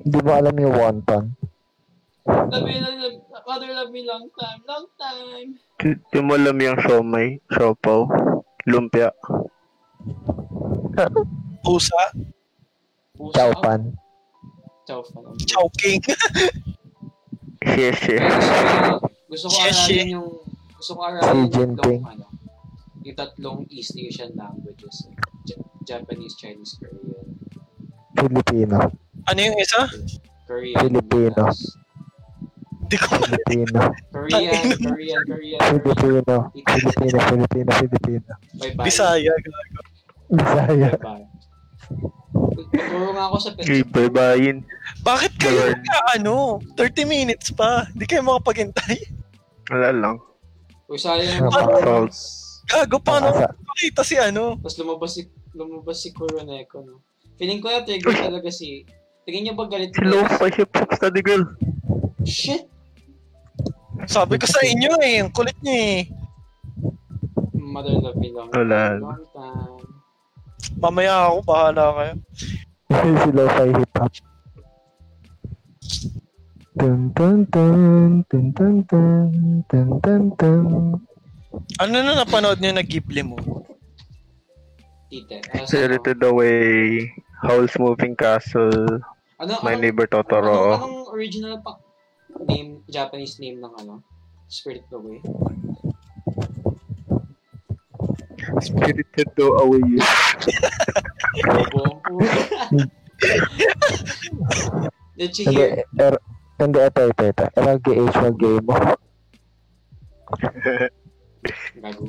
Hindi mo alam yung wonton. Love me, love, mother love me long time, long time. Di di mo alam yung siomay, siopaw, lumpia. Pusa. Pusa. Chow pan. Chow fan. Chowking. Sheshe. Gusto ko aralin yung gusto ko aralin yung tatlong ano, yung tatlong East Asian languages. eh. J- Japanese, Chinese, Korean. Filipino. Ano yung isa? Korean. Filipino. yes. Di ko. Filipino. Korean, Korean, Korean. Filipino. Filipino. Filipino. Filipino. Bye-bye. Bisaya. Bisaya. Bye-bye. Nga ako sa shop. bye-bye. Bakit kayo ka, ano, 30 minutes pa? Di kayo makapaghintay? Wala lang. Uy, sayang Napaka-. Gago, paano makita si ano? Tapos lumabas si, lumabas si Kuroneko, no? Feeling ko na trigger talaga si... Tingin niyo ba galit Si Lo-Fi Hip Hop Study Girl. Shit! Sabi ko sa inyo eh, ang kulit niya eh. Mother love me long Wala. long time. Mamaya ako, bahala kayo. si Lo-Fi Hip Hop. Dun dun dun, dun dun dun, dun dun dun. Ano na napanood niyo na Ghibli mo? Tite. Ano, Spirited Away. Howl's Moving Castle. ano, My anong- Neighbor Totoro. anong original pa name, Japanese name ng ano? Spirit Away? Spirited Away. Bobo. Did you Hindi, hear? er, hindi, ito, ito, ito. LGH wag game mo. Gago.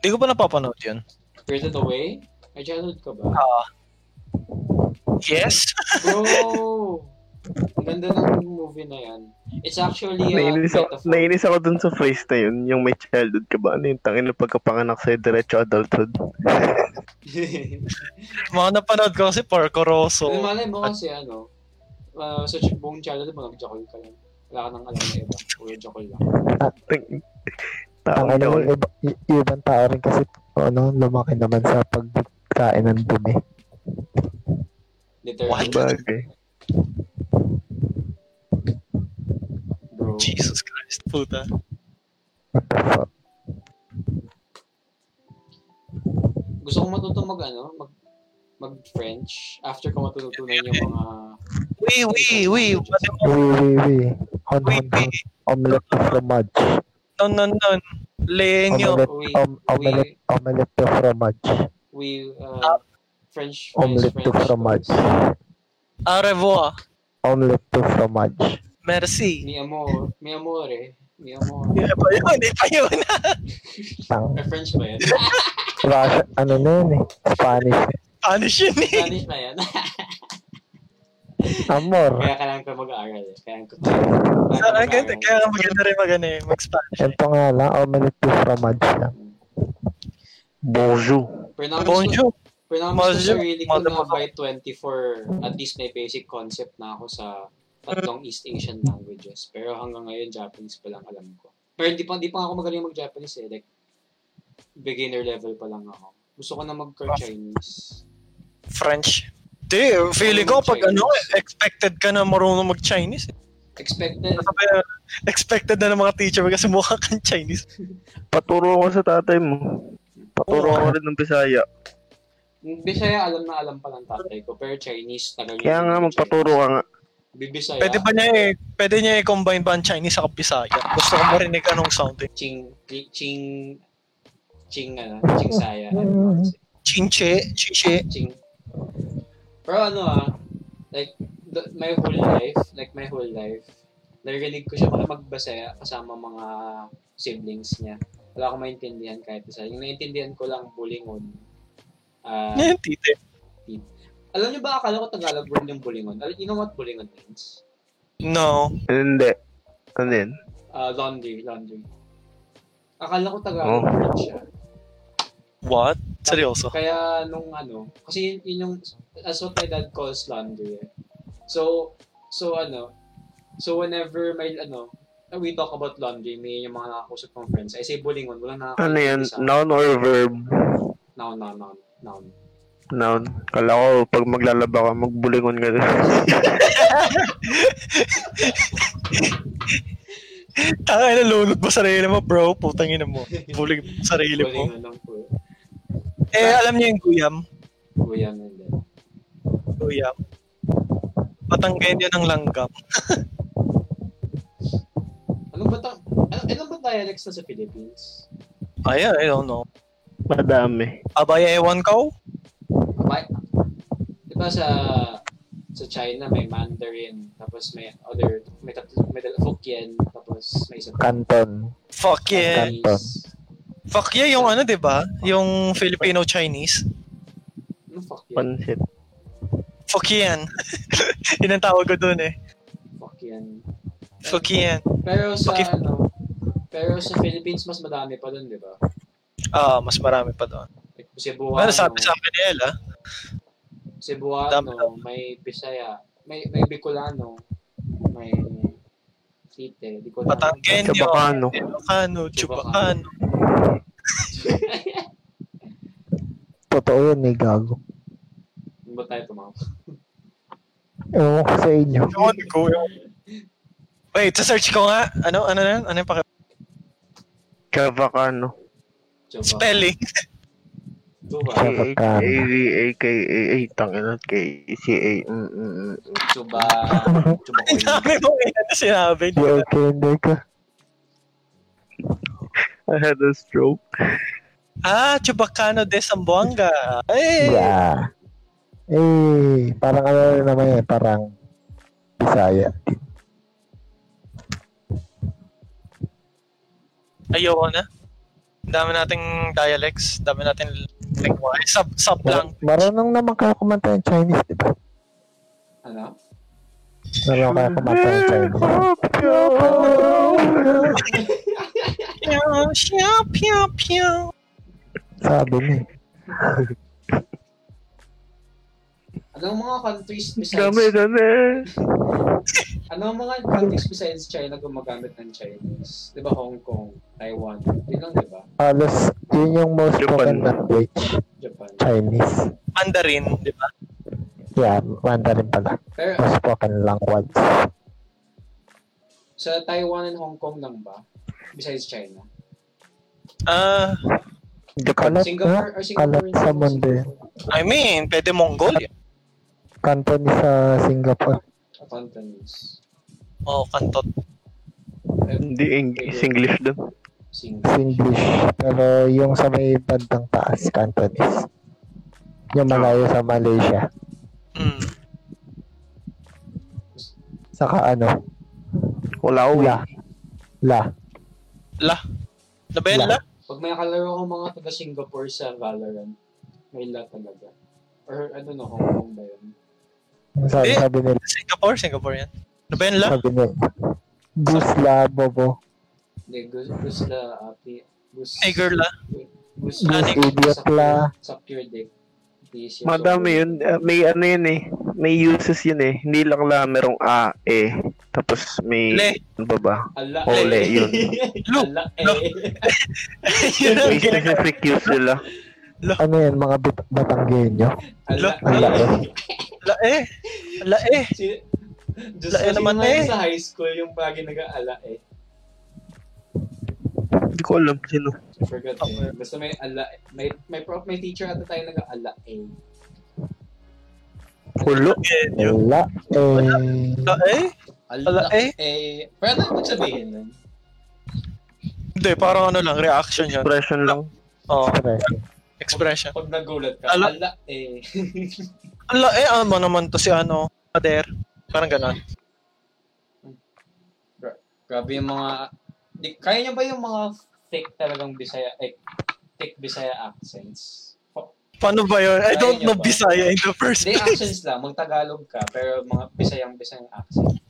Hindi ko pa napapanood yun. Spirited Away? May childhood ka ba? Yes? Bro! Ang ganda ng movie na yan. It's actually a Nainis ako, metaphor. nainis ako dun sa phrase na yun, yung may childhood ka ba? Ano yung tangin na pagkapanganak sa'yo, diretso adulthood. Mga napanood ko kasi Porco Rosso. Ano malay mo kasi ano, uh, sa ch- buong childhood mo, nag-jokol ka lang. Wala ka nang alam na iba. Puro jokol lang. Ang Taong ano, yun. yung iba, ibang tao rin kasi, ano, lumaki naman sa pagkain ng dumi. Literally. Bagay. Bro. Jesus Christ, puta. What the fuck? Gusto kong matuto mag ano, mag mag French after ko matutunan yung mga Wee, wee, wee. What am- Oui, oui, oui. Hon, Wee, hon, hon. wee. Omelette de fromage. Non, non, non. Leño. Omelette, Oui, om, omelette, omelette de fromage. we uh, French fries, Omelette de French fromage. toast. Au revoir. Omelette de fromage. Merci. Mi amor, mi amore, mi amore. Hindi pa yun, hindi pa yun. Tang, French ba yan? Russia, ano na yun eh. Spanish. Spanish yun eh. Spanish ba yan? Amor. Kaya kailangan ko mag-aaral eh. Kaya ko Sana ganito, kaya maganda rin maganda eh, mag-Spanish. Ito nga lang, omelette de fromage lang. Bonjour. Namin Bonjour. Sa Bonjour. sarili ko na Bonjour. by 24, at least may basic concept na ako sa tatlong East Asian languages. Pero hanggang ngayon, Japanese pa lang alam ko. Pero hindi pa, hindi pa ako magaling mag-Japanese eh. Like, beginner level pa lang ako. Gusto ko na mag-Chinese. French. Di, feeling ko pag ano, expected ka na marunong mag-Chinese. Expected, Sabi, expected na ng mga teacher kasi mukha kang Chinese. Paturo ko sa tatay mo. Paturo ko rin ng Bisaya. Bisaya alam na alam pa ng tatay ko, pero Chinese tagal Kaya nga, magpaturo ka nga. Bibisaya. Pwede ba niya eh, pwede niya i-combine ba ang Chinese sa Bisaya? Gusto ko marinig anong sound eh. Ching, ching, ching, ching, ano, ching saya. ano? Chinche, chiche. Ching. Pero ano ah, like, the, my whole life, like my whole life, narinig ko siya makimagbasaya kasama mga siblings niya. Wala akong maintindihan kahit isa. Yung naintindihan ko lang, bulingon. Ah, Yan, tite. alam niyo ba, akala ko Tagalog word yung bulingon. Al- You know what bulingon means? No. Hindi. Ano yun? Ah, laundry, laundry. Akala ko Tagalog Oh. word siya. What? Seryoso? Kaya nung ano, kasi yun, yun yung, that's what my dad calls laundry eh. So, so ano, so whenever may ano, we talk about laundry, may yung mga nakakusap kong friends, I say bulingon, walang nakakaintindi Ano yan? Noun or verb? Noun, noun, noun, noun. Noun. Kala ko, pag maglalaba ka, magbulingon ka din. Taka na lunod mo sarili mo, bro. Putang ina mo. Bulig mo sarili mo. Bulingon lang po. Eh, alam niyo yung guyam? And then. Guyam. Patanggayin yun ng langgam. Anong ba ta- ano, ano ba dialects na sa Philippines? Ay, I don't know. Madami. Abay, ewan ko. Abay, di ba sa sa China may Mandarin, tapos may other, may tatlo, may Hokkien, tapos may isa. Canton. Fuck yeah. Chinese. Fuck yeah, yung ano, di ba? Yung Filipino-Chinese. Ano fuck Pansit. Fukian. Yun ang tawag ko dun eh. Fuck yan. Fukian. Pero sa Fuck ano, pero sa Philippines mas madami pa doon, di ba? Ah, mas marami pa doon. Like, Cebuano, Ano sabi sa akin ni Ella? Cebuano, Dami- may Bisaya, may may Bicolano, may ko alam. Patanggenyo. Chabacano. Ilocano. Chubacano. Totoo yun eh, gago. Ano ba tayo tumama? Ewan ko sa inyo. Yun, ko. Wait, sa search ko nga. Ano, ano na? Ano yung paki- Chavacano. Spelling? Chavacano. K-A-V-A-K-A. Ay, tangina. K-C-A. Chuba. Chuba Ang dami mong ina na sinabi. Di okay, hindi ka. I had a stroke. Ah, Chubacano de Zamboanga. Eh, Yeah. Eh, parang ano rin naman eh, parang Bisaya. ayoko na. Dami nating dialects, dami nating lingua. Eh, Sub, sub lang. Mar- marunong naman kayo kumanta ng Chinese, di ba? Ano? Marunong kayo kumanta ng Chinese. Piyaw. Sabi niya eh. Anong mga countries besides Dami, dami. Anong mga countries besides China gumagamit ng Chinese? 'Di ba Hong Kong, Taiwan, yun lang 'di ba? Halos, yun yung most Japan. spoken language. Japan. Chinese. Mandarin, di ba? Yeah, Mandarin pala. Pero Most spoken language. Sa Taiwan and Hong Kong lang ba? Besides China. Ah, Japan. Kalat Singapore nga, or Singapore kalat sa mundo eh. I mean, pwede Mongolia. Cantonese sa Singapore. Cantonese. Oh, kantot. Eh, Hindi English, English doon. Singlish. Pero yung sa may bandang taas, Cantonese. Yung malayo sa Malaysia. Mm. Saka ano, Wala ko. La. La. La. Nabella? Pag may kalaro ko mga taga Singapore sa Valorant, may la talaga. Or ano no, Hong Kong ba yun? Sabi, Eh. sabi nila, Singapore? Singapore yan. Nabella? sabi nila, Gusla, Bobo. Hindi, Gus, Gus la, Api. Gus, Tiger la. Gus, idiot la. Suck your dick. Madami so- yun. Uh, may ano yun eh. May uses yun eh. Hindi lang lang merong A, E. Tapos may... Le. Ano ba ba? Ole, yun. Lu. eh. Yun ang May ginagawa. specific use sila. Ano yan, mga bit- Batanggenyo? Ala, Ala, eh. La eh. La eh. Si, Diyos Ala, eh ko, naman sino eh. sa high school yung lagi nag-ala eh. Hindi ko alam sino. I forgot eh. Basta may ala, may, may prof, may teacher ata tayo nag-ala eh. Hulo. Genyo. Wala. Eh, La eh. Ala, eh. eh. Pero ano ibig sabihin nun? Hindi, parang ano lang, reaction yan. Expression lang. Oh, expression. expression. Pag nagulat ka, Ala- ala, eh. Ala eh, ano mo naman to si ano, Pader. Parang ganon. Grabe yung mga... Di, kaya niya ba yung mga thick talagang Bisaya, eh, thick Bisaya accents? Paano ba yun? I don't know ba? Bisaya in the first Hindi, place. accents lang. Magtagalog ka, pero mga Bisayang Bisayang accent.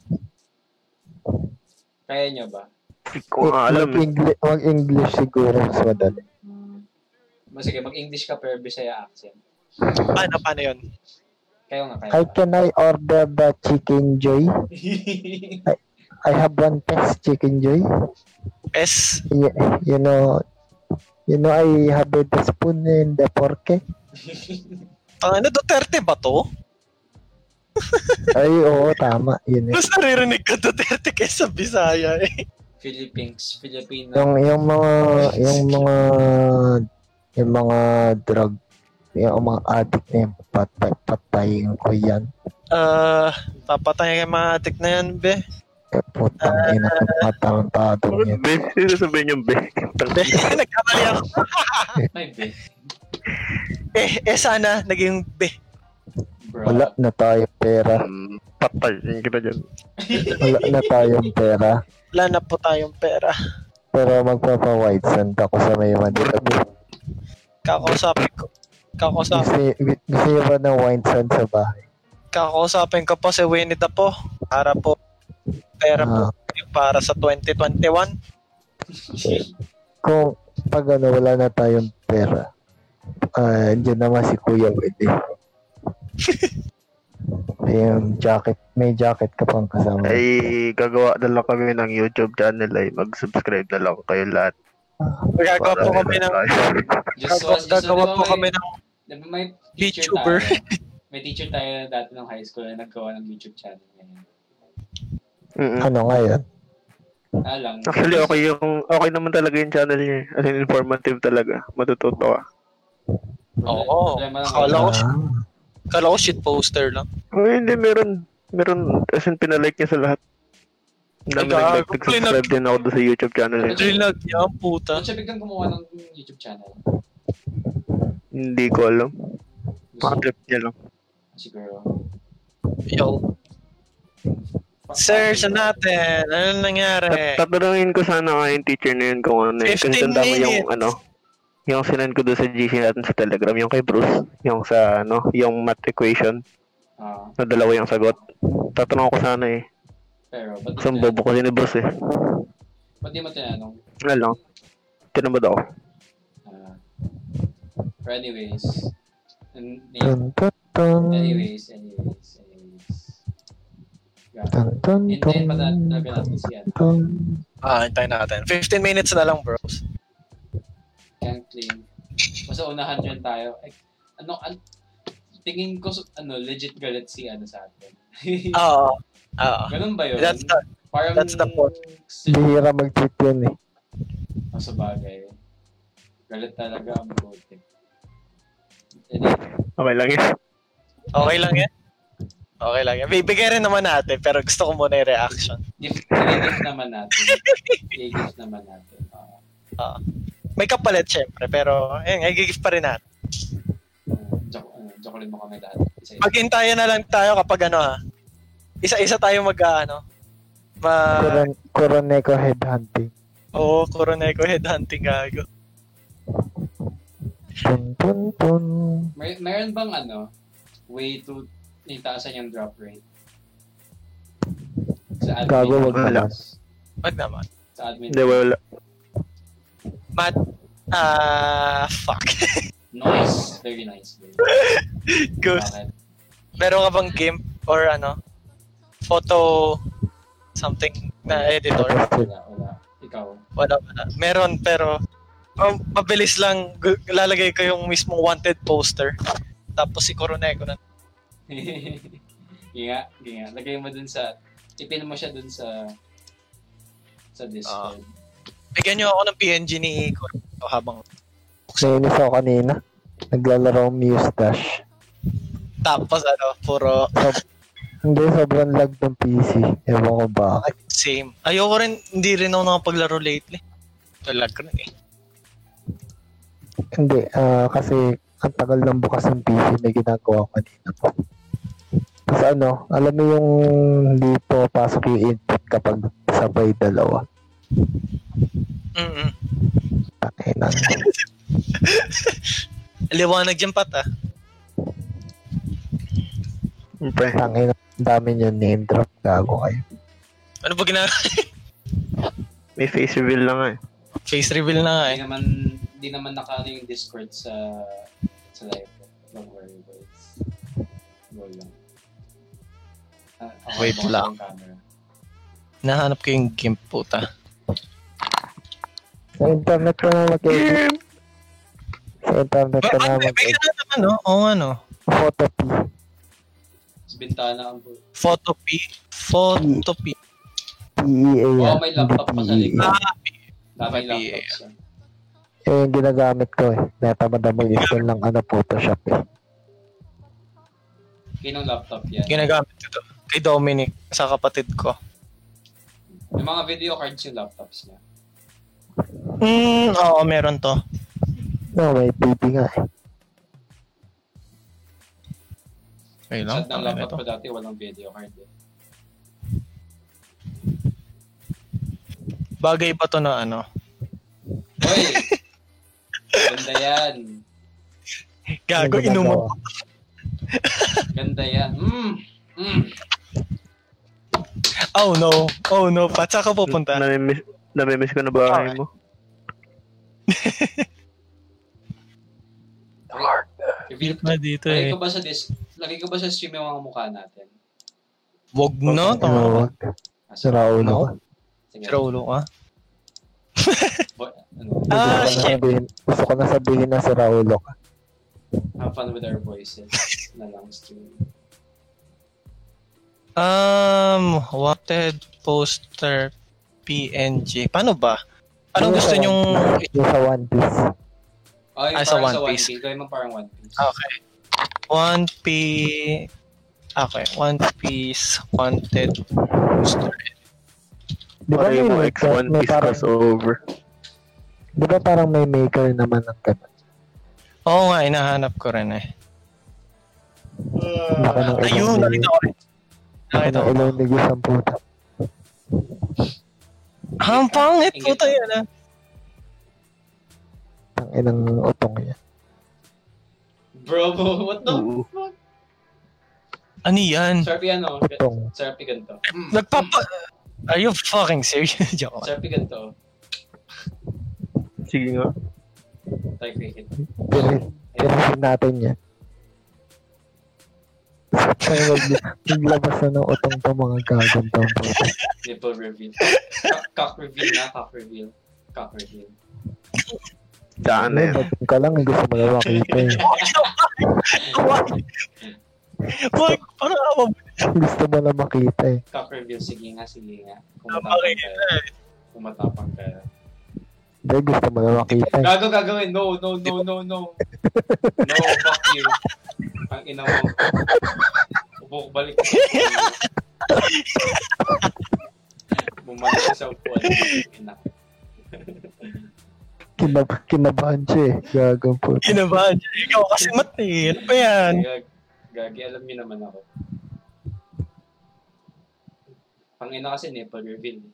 Kaya niya ba? Hindi ko nga alam eh. Mag-English, mag-English siguro mas madali. Sige, mag-English ka pero Bisaya accent. Paano, paano yun? Kayo nga, Hi, kayo. can I order the chicken joy? I have one test chicken joy. S. You, you know, you know, I have a spoon in the pork. Ano, Duterte ba to? Ay, oo, tama. Yun eh. Mas naririnig ko Duterte kaysa Bisaya eh. Philippines, Filipino. Yung, yung mga, yung mga, yung mga drug, yung mga addict na yun, patay, patayin ko yan. Ah, papatay kay mga atik na yan, be. Eh, putang ina ko, matarantado yan. Be, sino sabihin yung be? Be, nagkamali ako. May be. Eh, eh sana, naging be. Bro. Wala na tayong pera. Um, patay yung kita dyan. Wala na tayong pera. Wala na po tayong pera. Pero magpapa-white sand ako sa may Manila. Kakausapin ko. Kakausap, Gusto, gusto niyo ba ng wine sun sa bahay? kakausapin ko po si Winnie the po para po pera po Ah. para sa 2021. Kung pag ano, wala na tayong pera, ah, andyan naman si Kuya Willie. Yung jacket, may jacket ka pang kasama. Ay, gagawa na lang kami ng YouTube channel ay mag-subscribe na lang kayo lahat. Gagawa po kami ng Just gagawa, just gagawa po kami ng may teacher tayo? May teacher tayo dati ng high school na naggawa ng YouTube channel ngayon. Mm-mm. Ano nga yan? Ah lang. Actually, okay yung okay naman talaga yung channel niya. eh. As in, informative talaga. Matututo ka. Oo. Akala ko, Akala ko shit poster lang. Oh, hindi, meron. Meron, as in, pinalike niya sa lahat. Ang dami nag-like, nag-subscribe din ako sa YouTube channel niya. Drinag niya, ang puta. Doon siya biglang gumawa ng YouTube channel. Hindi ko alam. Gusto Mga trip niya lang. siguro. Yo. Search natin. Ano nangyari? Tat- Tatanungin ko sana nga yung teacher na yun kung ano eh. Kasi 15 tanda mo yung ano, yung sinend ko doon sa GC natin sa Telegram, yung kay Bruce, yung sa ano, yung math equation, Ah, na dalawa yung sagot. Tatanong ko sana eh. pero, ba't Isang bobo kasi ni Bruce eh. Ba't di mo tinanong? Ano lang. Tinamad ako. Ah. but anyways. dun. Anyways, anyways, anyways. Yeah. Hintayin pa talaga natin si ano. Ah, hintayin natin. 15 minutes na lang, bros. Can't claim. Basta unahan yun tayo. Ay, ano, an, tingin ko, ano, legit galit si ano sa atin. Oo. Oo. Ganun ba yun? That's the, Parang, that's the point. Bihira mag-tweet yun eh. Oh, sa bagay. Galit talaga ang. Hindi, Okay lang yun. okay lang yan. Okay lang yan. Bibigay rin naman natin, pero gusto ko muna yung reaction. gift, naman natin. I-gift naman natin. Ah, Oo. May kapalit, syempre, pero, ayun, i-gift pa rin natin. uh, uh, joke mo kami lahat. Maghintayan na lang tayo kapag ano ha. Isa-isa tayo mag ano. Ma Kuron, Kuroneko headhunting. Oo, Coroneco headhunting gago. Dun, dun, dun. May, meron bang ano, way to itaasan yung drop rate? Sa admin. Gago, wag Wala. naman. Wag naman. Sa admin. Hindi, wala. Mat ah fuck. Nice. Very nice. Very Good. Bakit? Meron ka bang game or ano? Photo something na editor? Wala, wala. Ikaw. Wala, wala. Meron pero um, mabilis lang lalagay ko yung mismong wanted poster. Tapos si Coroneco na. Ginga, ginga. Lagay mo dun sa, ipin mo siya dun sa, sa Discord. Bigyan niyo ako ng PNG ni Coroneco habang Nainis ako kanina. Naglalaro ang Muse Dash. tapos ano, puro Hindi, sobrang lag ng PC. Ewan ko bakit. Same. Ayoko rin, hindi rin ako nakapaglaro lately. Talag rin eh. Hindi, ah, kasi ang tagal ng bukas ng PC, may ginagawa ko kanina po. Tapos ano, alam mo yung hindi po pasok yung input kapag sabay dalawa. Mm-mm. Liwanag dyan pat ah. Siyempre. tangin ang dami nyo name drop. Gago kayo. Ano ba ginagawa? May face reveal lang nga eh. Face reveal na nga Hindi eh. naman, hindi naman nakano yung Discord sa, sa live. Don't worry, boys. Go lang. Ah, ako Wait lang. Nahanap ko yung game puta. Sa internet ko na mag-edit. Sa internet ko na Ba- May mag-edit. gano'n naman no? Oo ano. Photo P. Sa bintana ang bu- Photo P. Photo P. PEA Oo, may laptop pa sa Hindi likod. Ah, Daming May laptops yan. PEA. Eh, yung ginagamit ko eh. Natamad na mag-install ng ano, Photoshop eh. Kinong laptop yan. ginagamit ko to. Kay Dominic, sa kapatid ko. Yung mga video cards yung laptops niya. Hmm, oo, meron to. No, may TV nga eh. Okay Sa lang. ng tangina laptop to. ko dati walang video card eh. Bagay ba to na ano? Hoy! Ganda yan. Gago, inuman. Ganda yan. Mm. Mm. Oh no. Oh no. Pat, saan ka pupunta? Namimiss, namimiss ko na bahay Okay. mo. Reveal Na dito eh. ko ba sa dis Lagay ko ba sa stream yung mga mukha natin? Wag na. Tama. Ah, ka. Sira ulo ka. Bo- ano, Ah, gusto, ko na shit. gusto ko na sabihin na si Raulo ka. have fun with our voices na lang stream. Um, wanted poster PNG. Paano ba? Anong gusto nyong... One- Yung sa One Piece. Oh, yung Ah, sa parang One sa One Piece. Piece. Gawin mo parang One Piece. Okay. One Piece... Okay. One Piece wanted poster. Di ba may, yung mga maker, X1 may piece parang, crossover. di ba parang may maker naman ng ganun? Oo nga, inahanap ko rin eh. Ng Ayun, nakita ko rin. Nakita ko. ilong ni Gus ang puta. Ang pangit ka. yan ah. Ang inang utong niya. Bro, what the Oo. fuck? Ano yan? Sharpie ano? Utong. Sharpie ganito. Nagpapa... Are you fucking serious? Joke. Sharpie ganito. Sige nga. Type. Pinin- Pinasin natin yan. Kaya mag- naglabas na ng utong to mga gagawin to. ang puta. Nipple reveal. Cock, reveal na, cock reveal. Cock reveal. Saan na yan? Ka lang, eh, gusto mo na makita eh. Wag, parang awa. Gusto mo na makita eh. Cock reveal, sige nga, sige nga. Kung matapang ka. Kung matapang ka. Hindi, gusto mo na makita eh. Gago gagawin. No, no, no, no, no. No, fuck you. Ang ina mo. Ubok balik. Bumalik sa upuan. Ina. Kinab kinabahan siya eh. Gagawin po. Kinabahan. Ikaw kasi mat eh. Ano ba yan? Gag, gagi, alam niyo naman ako. Ang ina kasi nipple reveal.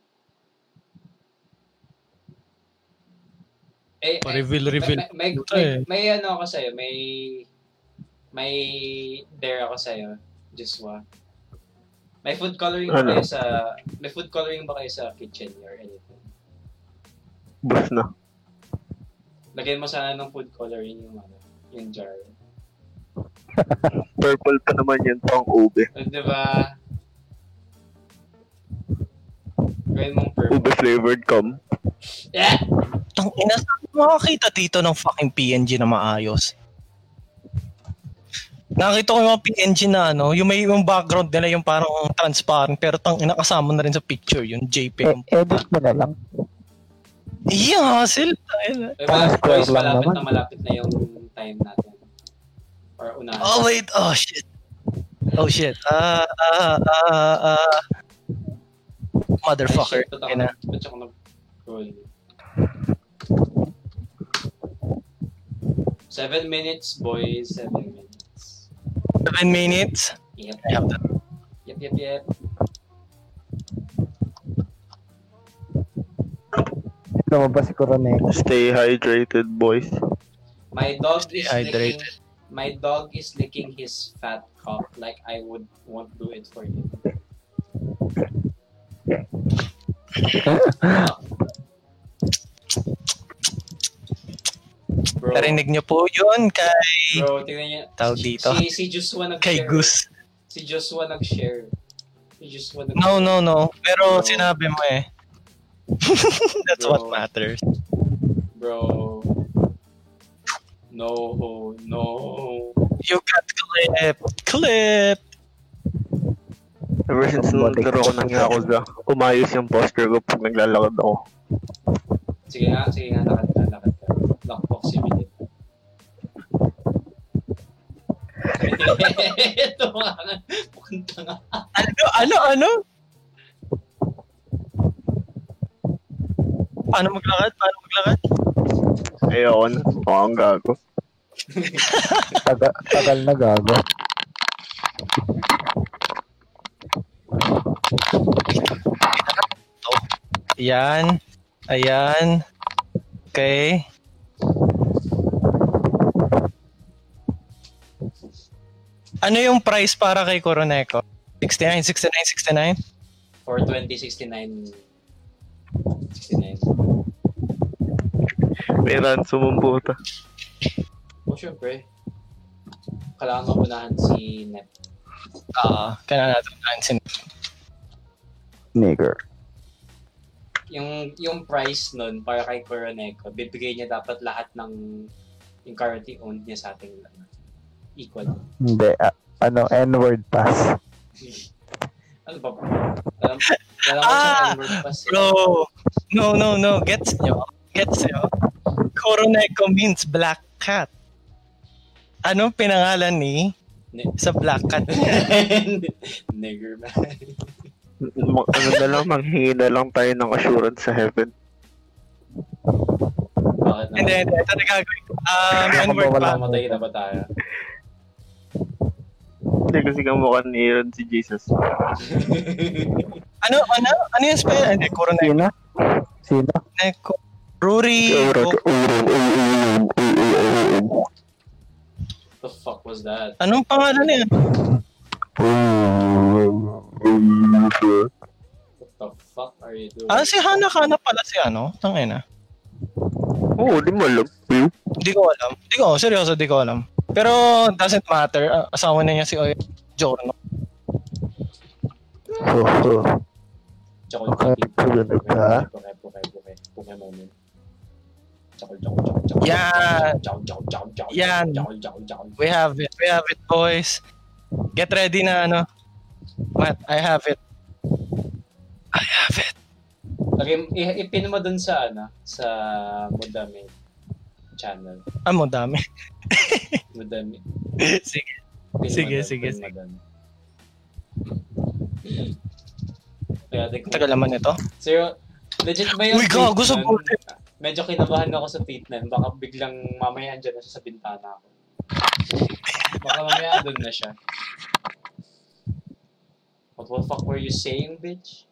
Eh, eh, Pa-reveal, reveal. May, may, Ito may, eh. may ano ako sa'yo, may may dare ako sa'yo, Joshua. May food coloring ba Ano? kayo sa may food coloring ba kayo sa kitchen or anything? Bus na. Lagyan mo sana ng food coloring yung ano, yung jar. Purple pa naman yan pang ube. O, di ba? Gawin mong purple. Ube flavored cum. Yeah! Tang ina, saan mo makakita dito ng fucking PNG na maayos? Nakita ko yung mga PNG na ano, yung may yung background nila yung parang transparent pero tang ina kasama na rin sa picture yun, Eh, JPEG. edit mo na lang. Iya, hassle. Diba, Parang boys, square lang malapit naman. na malapit na yung time natin. Or unahan. Oh wait, oh shit. Oh shit. Ah, ah, ah, ah. Motherfucker. Ay, shit, nag- ba't ako nag-roll? Seven minutes, boys. Seven minutes. Seven minutes. Yep. I have that. Yep, yep, yep. Lumabas si Coronel. Stay hydrated, boys. My dog Stay is hydrated. licking. My dog is licking his fat cock like I would won't do it for him. Bro, Narinig niyo po yun kay bro, tingnan niyo. Tawag si- dito. Si, si Joshua nag-share. kay Gus. Si Joshua nag-share. Si Joshua nag-share. No, no, no. Pero Bro. sinabi mo eh. That's what Bro. matters. Bro. No, no. You got clip. Clip. Ever since nung naglaro ko ng Yakuza, umayos yung posture ko pag naglalakad ako. Sige nga, sige nga, lakad ka, lakad ka. Lockbox simulator. Ito nga, punta nga. Ano, ano, ano? Paano maglakad? Paano maglakad? Ayoko na. Mukhang gago. Taga, tagal na gago. Yan. Ayan. Okay. Ano yung price para kay Coroneko? 69, 69, 69? For 2069. 69. May ransom ang puta. Oh, syempre. Kailangan mapunahan si Net. Ah, kailangan natin natin Nigger. Yung yung price nun para kay Coroneco, bibigay niya dapat lahat ng yung currently owned niya sa ating ano, equal. Hindi. ah, ano, N-word pass. Ano ba? Alam, alam ko Ah, N-word pass. eh. Bro, no, no, no. Gets nyo? Gets nyo? Coroneko means black cat. Anong pinangalan ni Ni- sa black cat? Nigger man. Ano na lang, manghingi na lang tayo ng assurance sa heaven. Bakit na? hindi, hindi. Ito na gagawin ko. Um, N-word Wala. pa. Mamatay na ba tayo? Hindi kasi kamukha ni Aaron si Jesus. Ano, ano? Ano yung spell? Hindi, Coroneko. Sino? Sino? Neko. Go- the fuck was that? Anong pangalan niya? What the fuck are you doing? Ah, si Hana Kana pala si ano? Tangina. Oo, di mo alam. Hindi ko alam. Hindi ko, seryoso, di ko alam. Pero, doesn't matter. Ah, Asawa na niya si Oy Jorno. Oh, oh. Chokol, chokol. Yan. Chokol, chokol, chokol. We have it. We have it, boys. Get ready na, ano. Matt, I have it. I have it. Lagay, i- ipin mo dun sa, ano, sa Mudami channel. Ah, mo dami. Mudami. Sige. Pin Sige, dun, sige, dun. Kaya, di ko- Tagal naman ito. Sir, legit ba yung Uy, sa tweet nun? Medyo kinabahan ako sa yun. Baka biglang mamaya andyan na siya sa bintana ako. Baka mamaya andun na siya. What the fuck were you saying, bitch?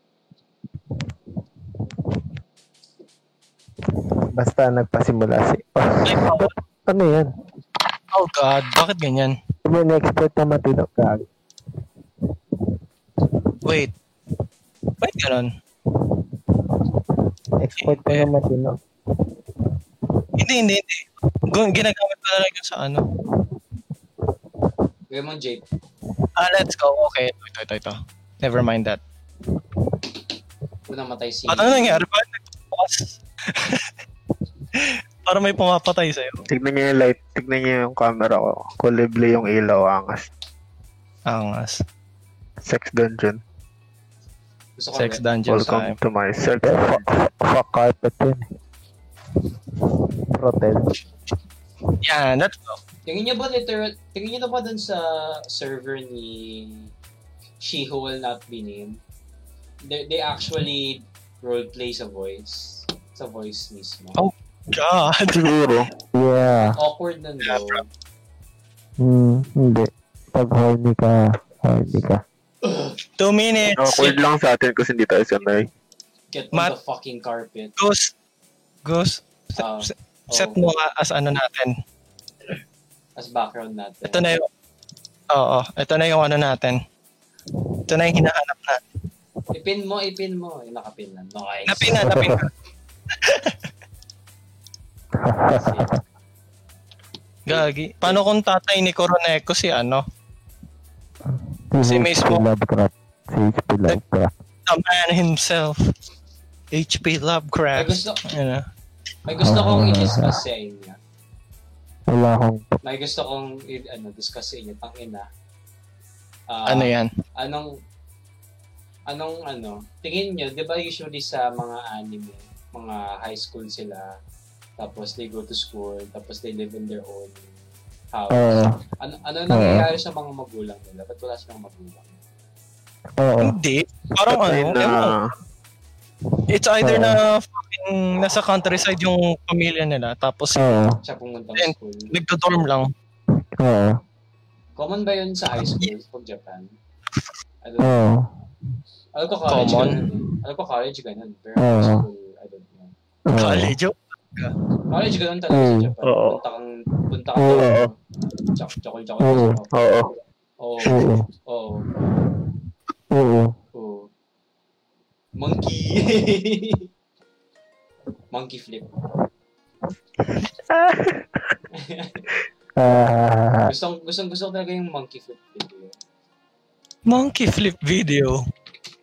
Basta nagpasimula si... Ay, bawal. ano yan? Oh God, bakit ganyan? May na-expert na matino ka. Wait. Bakit ganon? Expert ka na matino. Hindi, hindi, hindi. Ginagamit ko na lang yung sa ano. Gawin mo, Jade. Ah, let's go. Okay, ito, ito, ito, ito. Never mind that. Kung namatay si... Ano nangyari? Bakit nagbukas? Para may pumapatay sa'yo. Tignan niyo yung light, tignan niyo yung camera ko. Kulible yung ilaw, angas. Angas. Sex dungeon. Gusto ko Sex dungeon Welcome time. to my sex fuck, fuck carpet yun. Protel. Yan, let's go. Tingin niyo ba literal... Tingin niyo na ba dun sa server ni She Who Will Not Be Named? They, they actually roleplay sa voice. Sa voice mismo. Oh. God. Siguro. Yeah. Awkward nun Yeah, though. Hmm, hindi. Pag horny ka, horny ka. Two minutes. Awkward lang sa atin kasi hindi tayo sanay. Get on Mat- the fucking carpet. Goose. Goose. Ah, Set, set oh, mo nga as ano natin. as background natin. Ito na yung... Oo, ito na yung ano natin. Ito na yung hinahanap na. Ipin mo, ipin mo. Yung nakapin na. Nice. Napin na, napin na. Gagi. Paano kung tatay ni Coroneco si ano? Si mismo. Lovecraft. Si HP Lovecraft. The man himself. HP Lovecraft. gusto, Ano? May gusto kong i-discuss sa inyo. Wala akong... May gusto kong i- ano, discuss sa inyo. Tang ina. Ah, Ano yan? Anong, anong ano, tingin nyo, di ba usually sa mga anime, mga high school sila, tapos they go to school, tapos they live in their own house. Oo. ano, ano nangyayari sa mga magulang nila? Ba't wala silang magulang? Oo. Hindi. Parang ano, na. It's either Oo. na fucking nasa countryside yung pamilya nila, tapos Oo. Siya pumunta ng school. nagdo-dorm lang. Oo. Common ba yun sa high school pag Japan? I don't Oo. Alam ko college Common? ganun. Alam ko college ganun. Pero high school, I don't know. Oo. College. oh. College ganun talaga sa Mm. Japan. Oo. Punta kang, punta kang Oo. dorm. Chok, chokol, chokol, Oo. Oo. Oh. Oo. Oo. Monkey. Monkey flip. Ah, Gustong, gustong, gusto ko talaga yung monkey flip video. Monkey flip video.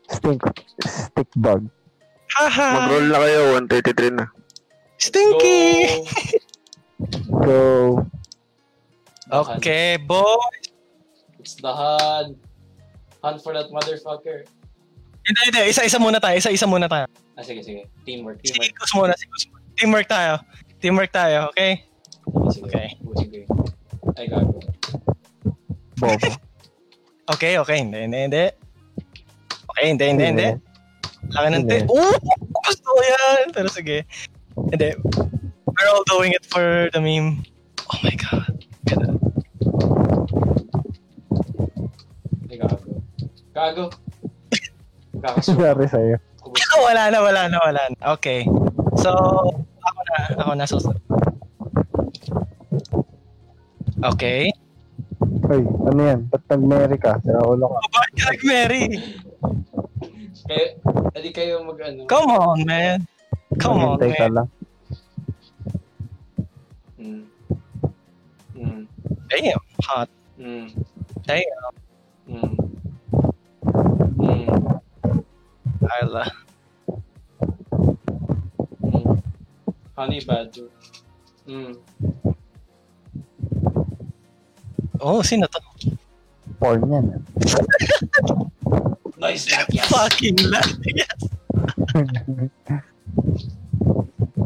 stink, stick bug. Haha! Mag-roll na kayo, 133 na. Stinky! Go. Okay, boy. It's the hunt. Hunt for that motherfucker. Hindi, hindi. Isa-isa muna tayo. Isa-isa muna tayo. Ah, sige, sige. Teamwork, teamwork. Gus muna. Si Gus muna. Teamwork tayo. Teamwork tayo, okay? Sige, Okay. Sige. Ay, gago. Bobo. Okay, okay. Hindi, hindi, hindi. Okay, hindi, hindi, hindi. Laki ng te. Oo! Gusto ko yan! Pero sige. Hindi. We're all doing it for the meme. Oh my God. Ganda. Ay, gago. Gago. Sorry sa'yo. wala na, wala na, wala na. Okay. So, ako na, ako na susunod. Okay. Uy, ano yan? Ba't nag-Mary ka? Sira ulo ka. Oh, bakit ka nag-Mary? Kayo, hindi kayo mag ano. Come on, man. Come on, Maghintay ka man. lang. Mm. Mm. Damn, hot. Mm. Damn. Mm. Mm. Ayla. Mm. Honey badger. Mm. Oh, sino to? Porn yan. Nice that, yes. Fucking lad. Yes.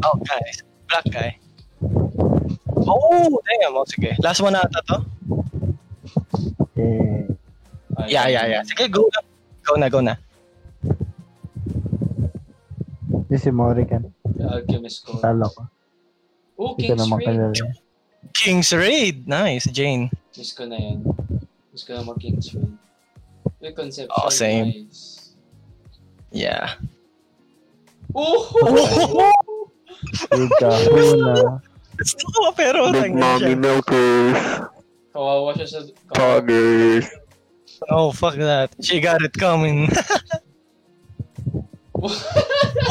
Oh, guys. Black guy. Oh, damn. Oh, sige. Last one na ata to? eh, Ay, Yeah, yeah, yeah. Sige, go na. Go na, go na. Di si Morrigan. Alchemist ko. Talo ko. Oh, King's naman Raid. kilala. King's Raid. Nice, Jane. Miss ko na yan. Miss ko na mag King's Raid. Yung concept. Oh, same. Nice. Yeah. Oh! Big kahuna. Gusto ko, pero Big Mommy. Milkers. Kawawa siya sa... Kawawa. Poggers. Oh, fuck that. She got it coming.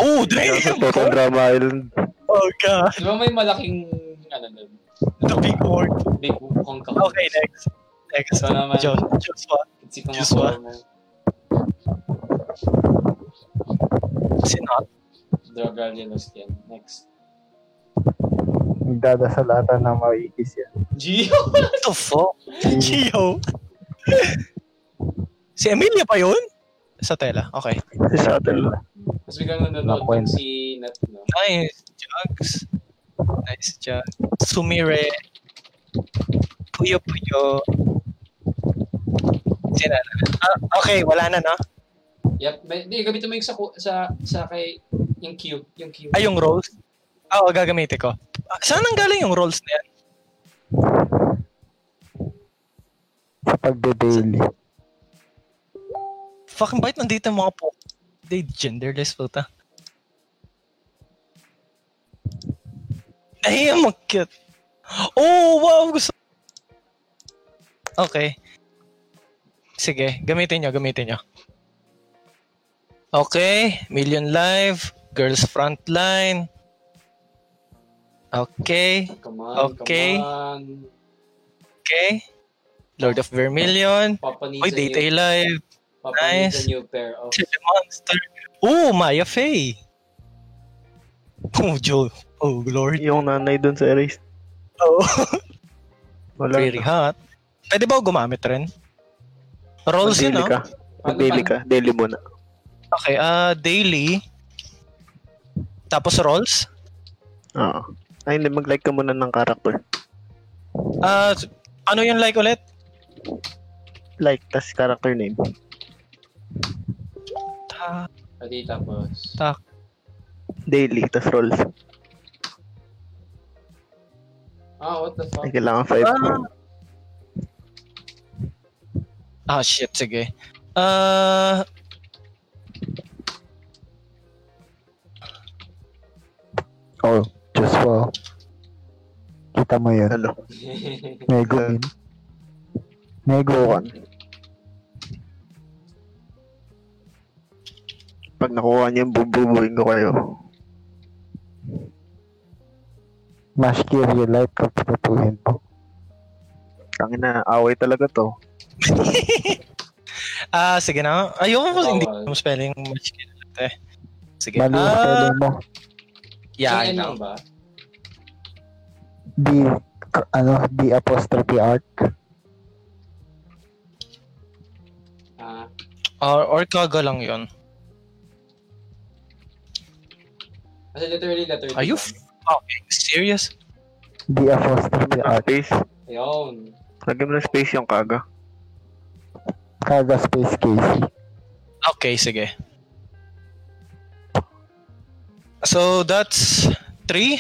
oh, damn. Total Drama Island. Oh, God. Di ba may malaking... Ano nun? The big word. Big mukhang kahon. Okay, next. Next. Ito naman. Jo- Joshua. Si kung Joshua. mo. Sinat. Dragalia Lostian. Next. Nagdadasal ata na maikis yan. Gio! What the fuck? Gio. si Emilia pa yun? Sa tela. Okay. Si Shuttle. Mas biglang nanonood ng si Nat, no? Nice. Jugs. Nice job. Sumire. Puyo Puyo. Sina ah, okay, wala na, no? Yep. May, di, gamitin mo yung sa, sa, sa kay, yung cube. Yung cube. Ay, yung rolls? Ah, Oo, gagamitin ko. Ah, Saan ang galing yung rolls na yan? Sa pagbe-daily. Fucking bite nandito yung mga po. They genderless puta. Damn, ang cute. Oh, wow, gusto. Okay. Sige, gamitin nyo, gamitin nyo. Okay, Million Live, Girls Frontline. Okay, Come on, Okay. come on. okay. Lord of Vermilion. Oy, Data Live. Papa nice. needs a new pair of... Chili Monster. Oh, Maya Faye. Oh, Joe. Oh, Lord. Yung nanay dun sa erase. Oh, Wala. very hot. Pwede ba gumamit rin? Rolls yun, no? ka. Mag-daily ka. Daily muna. Okay, ah, daily. Tapos rolls. Oo. Ay, hindi. Mag-like ka muna ng character. Ah, ano yung like ulit? Like, tas character name. Ta- Pwede tapos. tak. Daily, tas rolls. Ah, what the fuck? Ay, kailangan 5. Ah, shit, sige. Ah, Oh, Joshua. Kita mo yun. Ano? Nego yun. Nego. Bukan. Pag nakuha niyo yung bububuin ko kayo. Mash Light kung tututuhin mo. Tangin na, away talaga to. Ah, sige na. Ayoko po, hindi mo spelling kill. Eh. Sige. Mali yung Ah, spelling mo. yeah, I N know. ba? D, k- ano, D apostrophe arc. Ah, Or, or kaga lang yun. Kasi literally letter D Are you lang. f- okay? Serious? D apostrophe Ah, arc. space. Ayun. Lagyan mo ng space yung kaga. Kaga space Casey. Okay, sige. So, that's three.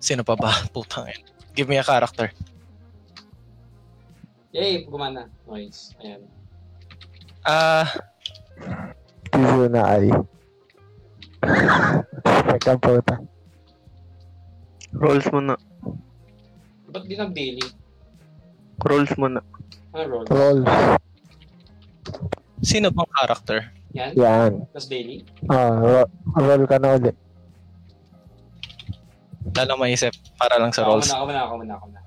Sino pa ba? Putang ina. Give me a character. Yay, gumana. Nice. Ayan. Ah, Kizuna ay. Teka puta. Rolls mo na. Ba't di nag-daily? Rolls mo na. Ano roll? Rolls. sino bang character? Yan? Yan. Tapos daily? Ah, ro- roll ka na ulit. Lalo maisip para lang sa Ako rolls. muna, ako muna, ako muna, ako muna.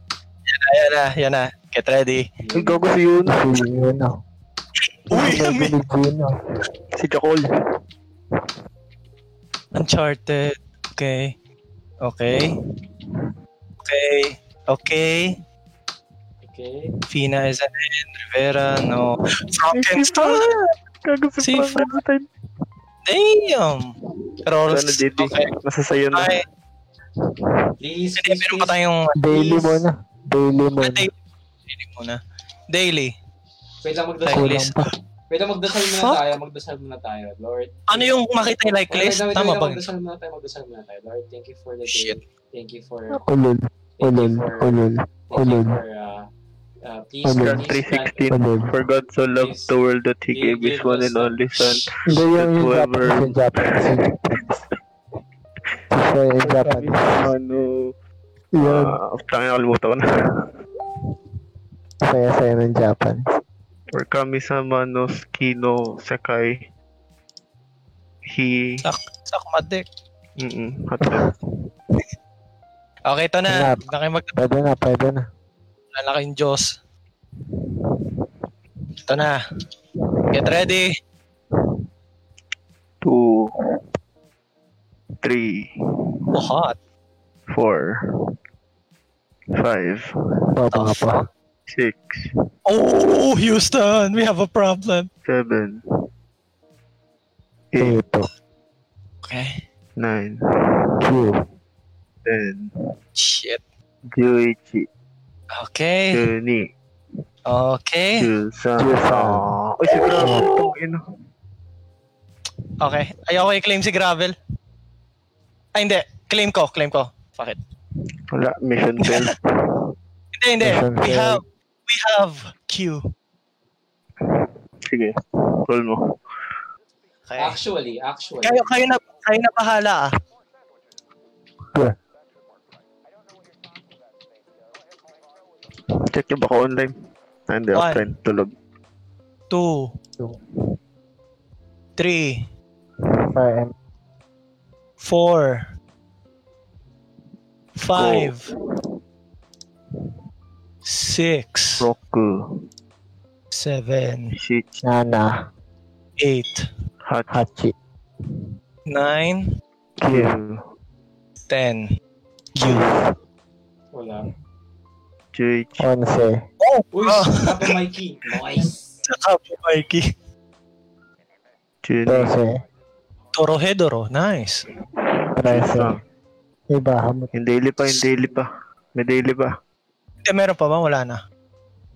Yan na, yan na. Get ready. Ay, gago si Yun. Si. Uy, May may dinig Yuno. Si Chacol. Uncharted. Okay. Okay. Okay. Okay. Okay. Fina is an N. Rivera, no. Frankenstein! Gago si Frankenstein. Damn! Rolls. Sana, JD. Okay. Nasa sayo na. Ay, Please, please, meron pa tayong Daily Please. muna. Daily Ah, muna. daily. Daily muna. Daily. Wait lang, magdasal. Pa. Wait magdasal muna Fuck. tayo. Magdasal muna tayo, Lord. Ano yung makita yung like list? wait, wait, Tama ba? Magdasal muna tayo, magdasal muna tayo. Lord, thank you for the day. Shit. Thank you for, Ulul. thank you for, thank you Ulul. for, uh, uh, please. John please grant 3.16 Ulul. For God so loved the world that He gave His one and only Son. Yung Whoever- Japanese. Yung Japanese. Ano? Yun. Ah, tangin nakalimutan ko na. Saya-saya ng Japanese. For kami sa Manos Kino Sekai. He... Sak, sakmadik. Mm-mm. Hotdog. Okay, ito na. Huwag na kayo Pwede na, pwede na. maglalaki yung Diyos. Ito na. Get ready. Two. Three. Oh, hot. Four. Five. Baba pa. Six. Oh, Houston, we have a problem. Seven. Eight. Okay. Nine. Q. Ten. Shit. Juichi. Okay. Juni. Okay. Jusan. Jusan. Ay, si. Tangina. Okay. Ayoko i-claim si Gravel. Ay, hindi. Claim ko. Claim ko. Fuck it. Wala. Mission failed. Hindi, hindi. Mission We failed. have, we have Q. Sige. Roll mo. Okay. Actually, actually. Kayo, kayo na, kayo na bahala ah. Check nyo baka online. Ah, hindi. One. Offline. Tulog. Two. Two. Three. Five. Four. Five. Six. Roku. Seven. Shich. Nana. Eight. Hachi. Nine. Q. Ten. Q. Wala. Juichi. Onse. Uy, Ah. Happy Mikey. Nice. Saka po, Mikey. Dose. Toro Hedoro. Nice. Ah, Iba. Yung daily pa, yung daily pa. May daily pa. Hindi, meron pa ba? Wala na.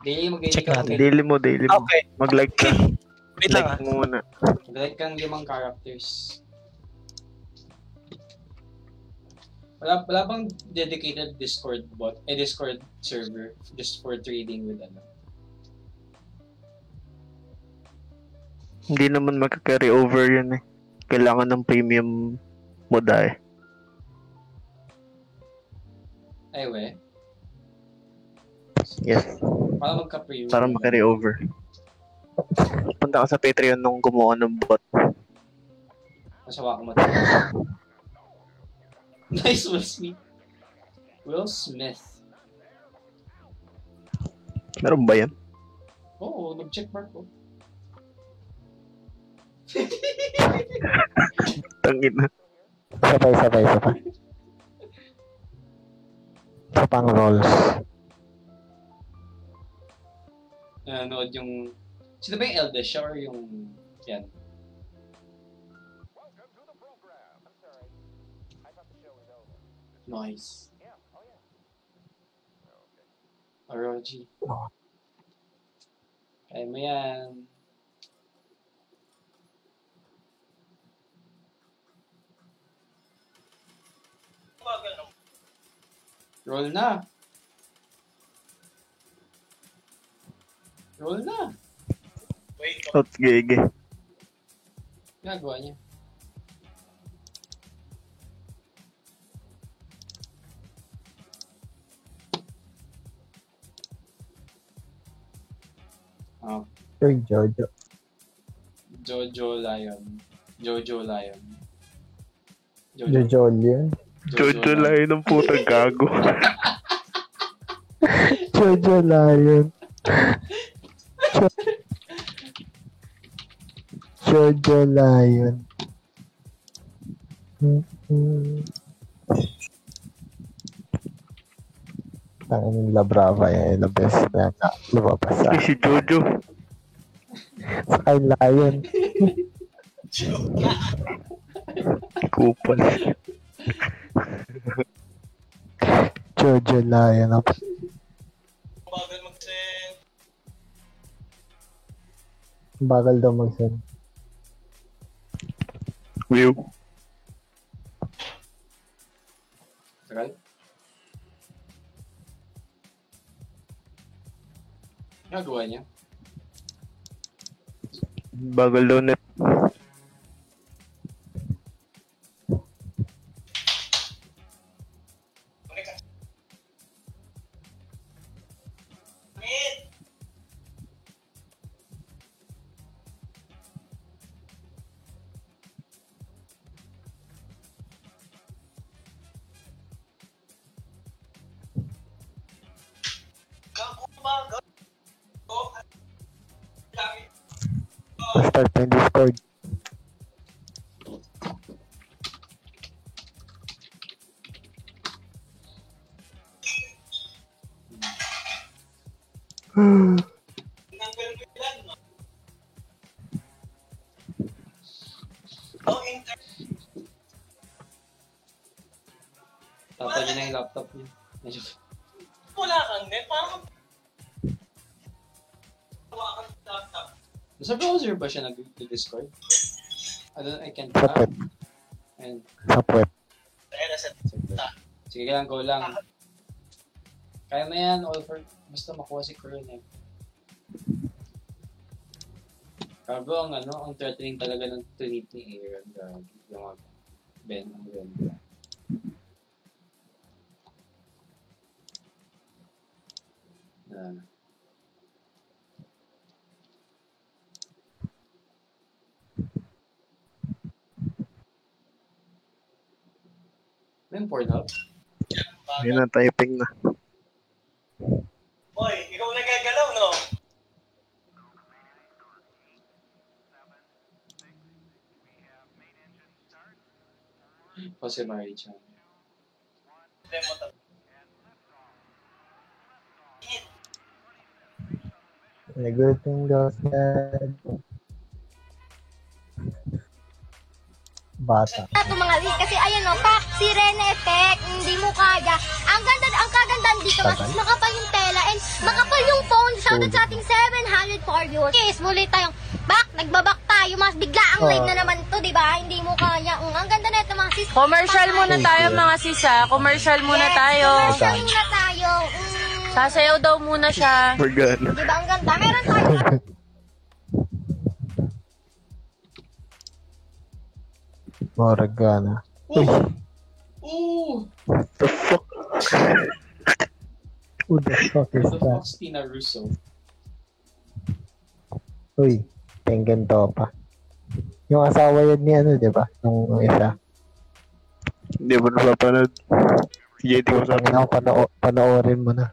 Daily mag Check natin. Daily mo, daily mo. Okay. Mag-like ka. Wait lang ah. Like mo muna. Like kang limang characters. Wala, wala bang dedicated Discord bot, eh Discord server just for trading with ano? Hindi naman magka-carry over yun eh. Kailangan ng premium mo dahil. Ay, we. Yes. Para magka-pre Para makarry over. Punta ka sa Patreon nung gumawa ng bot. Nasawa ko mata. nice, Will Smith. Will Smith. Meron ba yan? Oo, oh, nag-check mark ko. Tangin na. Sabay, sabay, sabay. Sa pang rolls. Nanonood yung... Sino ba yung eldest siya or yung... Yan. Nice. ROG. Kaya mo yan. Roll na. Roll na. Wait, Outs gege. Ginagawa niya. Ah, Uy, Jojo. Jojo Lion. Jojo Lion. Jojo yun. Jojo lang ng puta gago. Jojo Lion. Jojo Lion. Ang La Brava yan, the best na na lumabas sa, Eh, si Jojo. sa kay Lion. Kupal. Jojo Lion. Bagal mag-send. bagal daw mag-send. View. Tagal? Ginagawa niya. Bagal daw net. Browser ba siya nag-discord? I don't, I can't Sa tell. puwet. And, Sa nasa sige lang, go lang. Kaya mo yan, all for, basta makuha si Curl eh. Gago ang ano, ang threatening talaga ng tweet ni Aaron. Gago. Yung mga Ben, ang ganda. May Pornhub? Yun na, typing na. Boy, ikaw nagagalaw, no? Jose Marie Chan. Nagutom daw sad. Bata. Ito mga lis, kasi ayan o, pak, sirene effect, hindi mo kaya. Ang ganda, ang kagandaan dito, mas makapal yung tela and makapal yung phone. Shoutout sa ating 700 for viewers. Yes, muli tayong bak, nagbabak tayo, mas bigla ang live na naman to, di ba? Hindi mo kaya. Mm, ang ganda na ito mga sis. Commercial muna tayo you. mga sisa. Commercial muna Yes, tayo. Commercial muna tayo. Mm, Sasayaw daw muna siya. Morgan. di ba ang ganda? Meron tayo. Morgana. Uy, Ooh! The fuck? who the fuck is The that? Tina Russo? Uy, Tengen to pa. Yung asawa yan ni ano, di ba? Nung isa. Hindi mo napapanood. Si JT ko sabi. Tangina ko, panoo- panoorin mo na.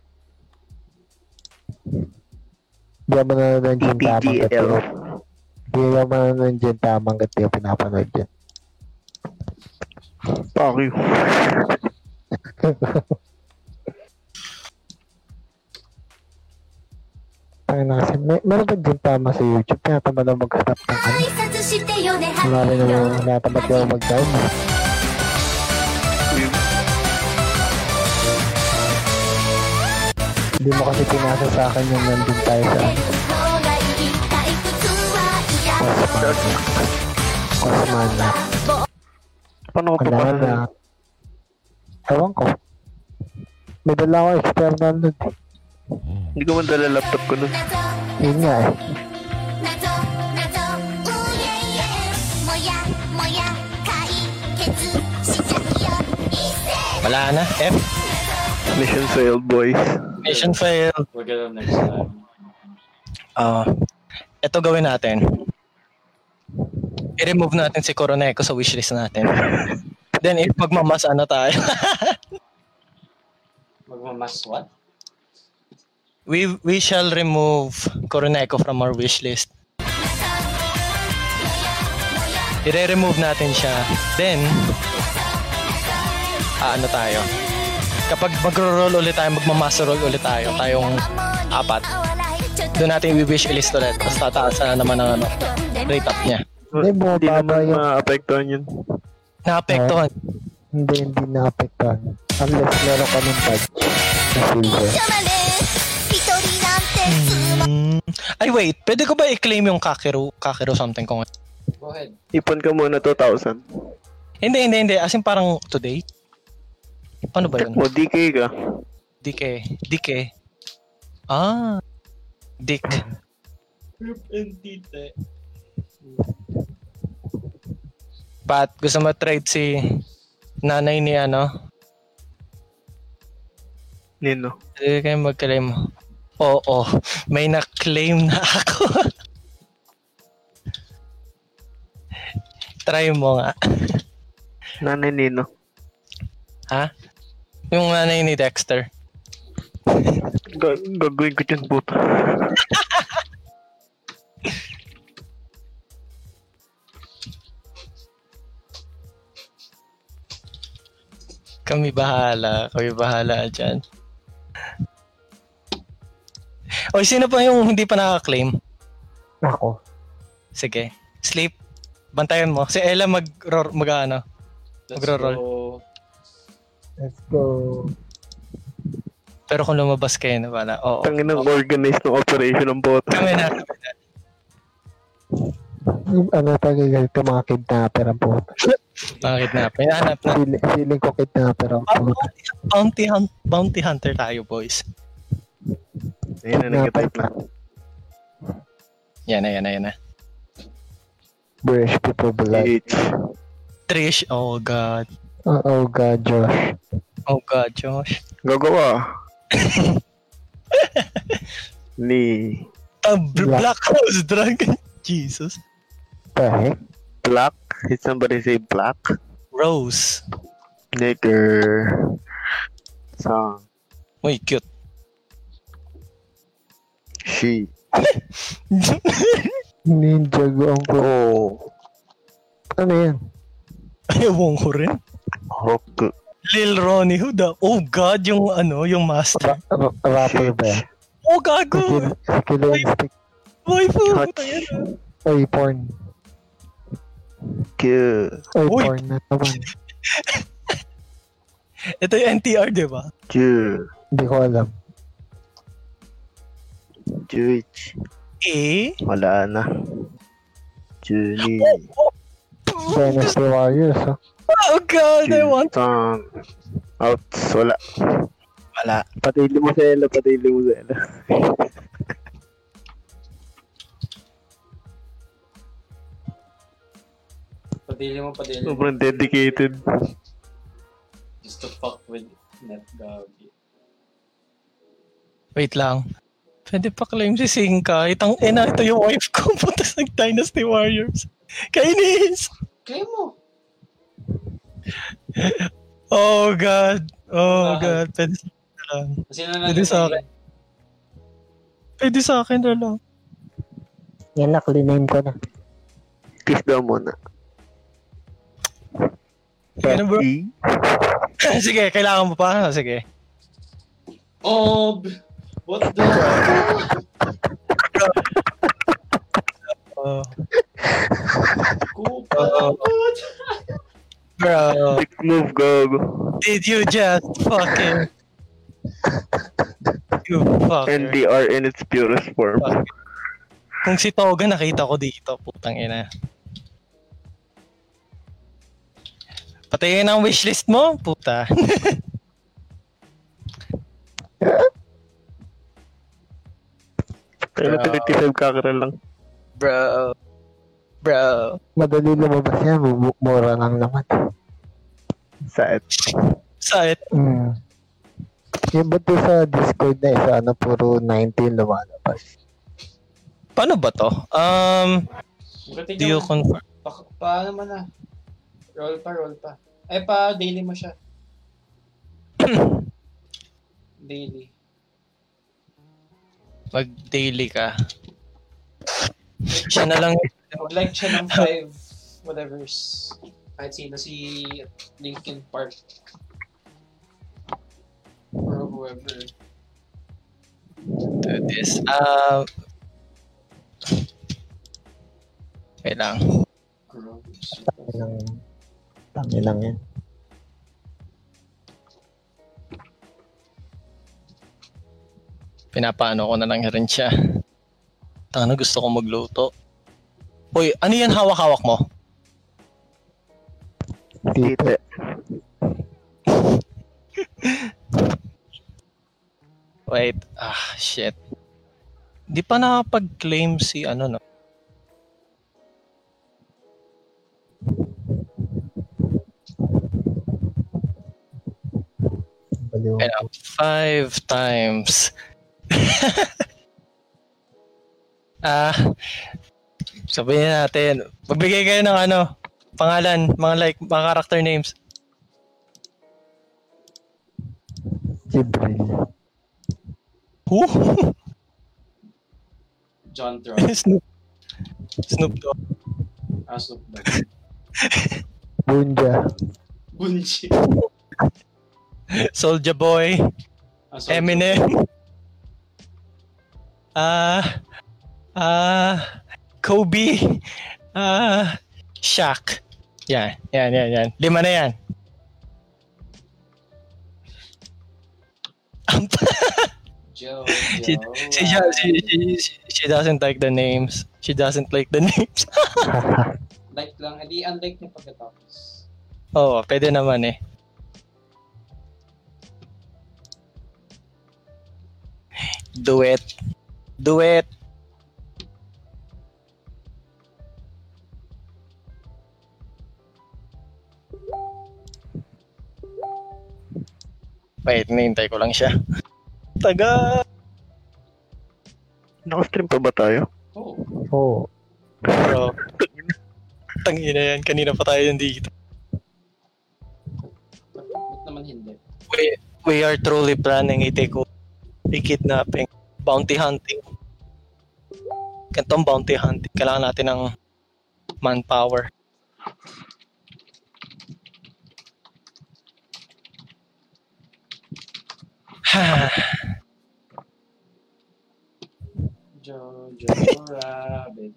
Hindi ako nanonood ng Gintama di- Hindi ako nanonood ng Gintama hanggat di ako pinapanood yun. Paris. Tayo na kasi. May, meron ba din tama sa YouTube? Tinatamad ako mag-stop ng ano? Wala rin naman. Tinatamad ako mag-down. Hindi mo kasi pinasa sa akin yung nandun tayo sa... Cosmana. Cosmana. Paano ko pa? Na, eh. ewan ko. May dala ako external nun. Eh. Hindi ko man dala laptop ko nun. Yun nga eh. Wala na, F. Mission failed, boys. Mission failed. We'll get on next time. Ah, uh, ito gawin natin I-remove natin si Coroneco sa wishlist natin. Then, if magmamas, ano tayo? Magmamas what? we we shall remove Coroneco from our wishlist. I-remove natin siya. Then, ah, ano tayo? Kapag magro-roll ulit tayo, magmamaster roll ulit tayo, tayong apat. Doon natin i-wish list ulit. Tapos tataas na naman ang ano, rate up niya. Hindi, hindi naman yung... maapektuhan yun. Naapektuhan? Uh, hindi, hindi naapektuhan. Unless meron ka ng badge na hmm. Ay, wait. Pwede ko ba i-claim yung Kakeru, Kakeru something ko ngayon? Go ahead. Ipon ka muna 2,000. Hindi, hindi, hindi. As in parang today. Paano ba yun? Mo, DK ka. DK. DK. Ah. Dick. Group and tite. Pat, gusto mo trade si nanay ni ano? Nino. Hindi kayo mag-claim. Oo, may na-claim na ako. Try mo nga. Nanay Nino. Ha? Yung nanay ni Dexter. Ga- gagawin ko dyan, puta. Kami bahala. Kami bahala dyan. O, sino pa yung hindi pa nakaka-claim? Ako. Sige. Sleep. Bantayan mo. Si Ella mag, mag ano. Let's Magro-roll. go. Let's go. Pero kung lumabas kayo na pala. Oo. Tangin ng organized ng operation ng bot. Kami na. kami na. Ano talaga ito mga kidnapper ang puta. Bakit na? Pinahanap na. Feeling, feeling ko kidnapper ang Ah, puta. bounty, hunt, bounty hunter tayo, boys. Ayun na, nag-type na. Yan na, yan na, yan na. British people blood. H. Trish. Oh, God. Oh, oh God, Josh. Oh, God, Josh. Gagawa. Ni. Ah, Bl- Black Rose Dragon. Jesus. The heck? Black? Did somebody say black? Rose. Nigger. Song. Uy, cute. She. Ninja go ang puta. Oh. Ano yan? Ewan ko rin. Hook. Lil Ronnie Hood ah. Oh God, yung ano, yung master. Ra- ra- rapper ba yan? Oh, gago. Skill, skill instinct. Boy, po. Ayan ah. Oy, porn. K. Oy, Uy. porn na naman. Ito yung NTR, di ba? J. Hindi ko alam. Juich. Eh? Wala na. Julie. Dynasty Warriors, oh. Oh God, I want... Song. Outs. Wala. Wala. Patili mo sa Ella. Patili mo sa Ella. Padili mo, padili mo. Sobrang dedicated. Just to fuck with net gagi. Wait lang. Pwede pa claim si Singka. Itang ina, ito yung wife ko. Putas nag Dynasty Warriors. Kainis! Kaya mo. Oh God. Oh Bakit? God. Pwede sa akin na lang. Pwede sa akin. Pwede sa akin na lang. Yan na, name ko na. Kiss daw muna. Ano bro? Sige, kailangan mo pa. Sige. Oh, b- what the? Oh, Kupa. Oo. bro, Six move, gogo. did you just fucking... You fucker. NDR in its purest form. Kung si Toga nakita ko dito, putang ina. Patayin ang wishlist mo, puta. Kaya Bro. 35 kakarel lang. Bro. Bro. Madali lumabas yan. mu- Mura lang naman. Sait. Sait. Mm. Yung doon sa Discord na isa, ano, puro 19 lumalabas. Paano ba to? Um, do you confirm? Pa, paano man na? Roll pa, roll pa. Ay, pa daily mo siya. daily. Mag-daily ka. Siya na lang. Mag-like siya ng five whatevers. Kahit sino si Linkin Park. Or whoever. do this. Uh, wait lang. Gross. Tami lang yan. Pinapaano ko na lang rin siya. Tanga gusto ko magluto. Uy, ano yan hawak-hawak mo? Tite. Wait. Ah, shit. Di pa nakapag-claim si ano no. Baliw. Ayun, ah, five times. ah, sabihin natin, magbigay kayo ng ano, pangalan, mga like, mga character names. Jibril. Who? John Trump. Snoop. Snoop Dogg. Ah, Snoop Dogg. Bunja. Bunchi. Soulja Boy. Ah, Eminem. Ah, ah, Kobe. Ah, Shaq. Yan, yan, yan, yan. Lima na yan. Joe. She, Joe. she, she, she, she doesn't like the names. She doesn't like the names. Like lang. Edi unlike niya pagkatapos. Oo, oh, pwede naman eh. Do it. Do it. Wait, nihintay ko lang siya. Taga. Naka-stream pa ba tayo? Oh. Oo. Bro. Tangina yan. Kanina pa tayo nandito. Ba't naman hindi? We, we are truly planning a takeover. A kidnapping. Bounty hunting. Gantong bounty hunting. Kailangan natin ng manpower. Jojo Rabbit.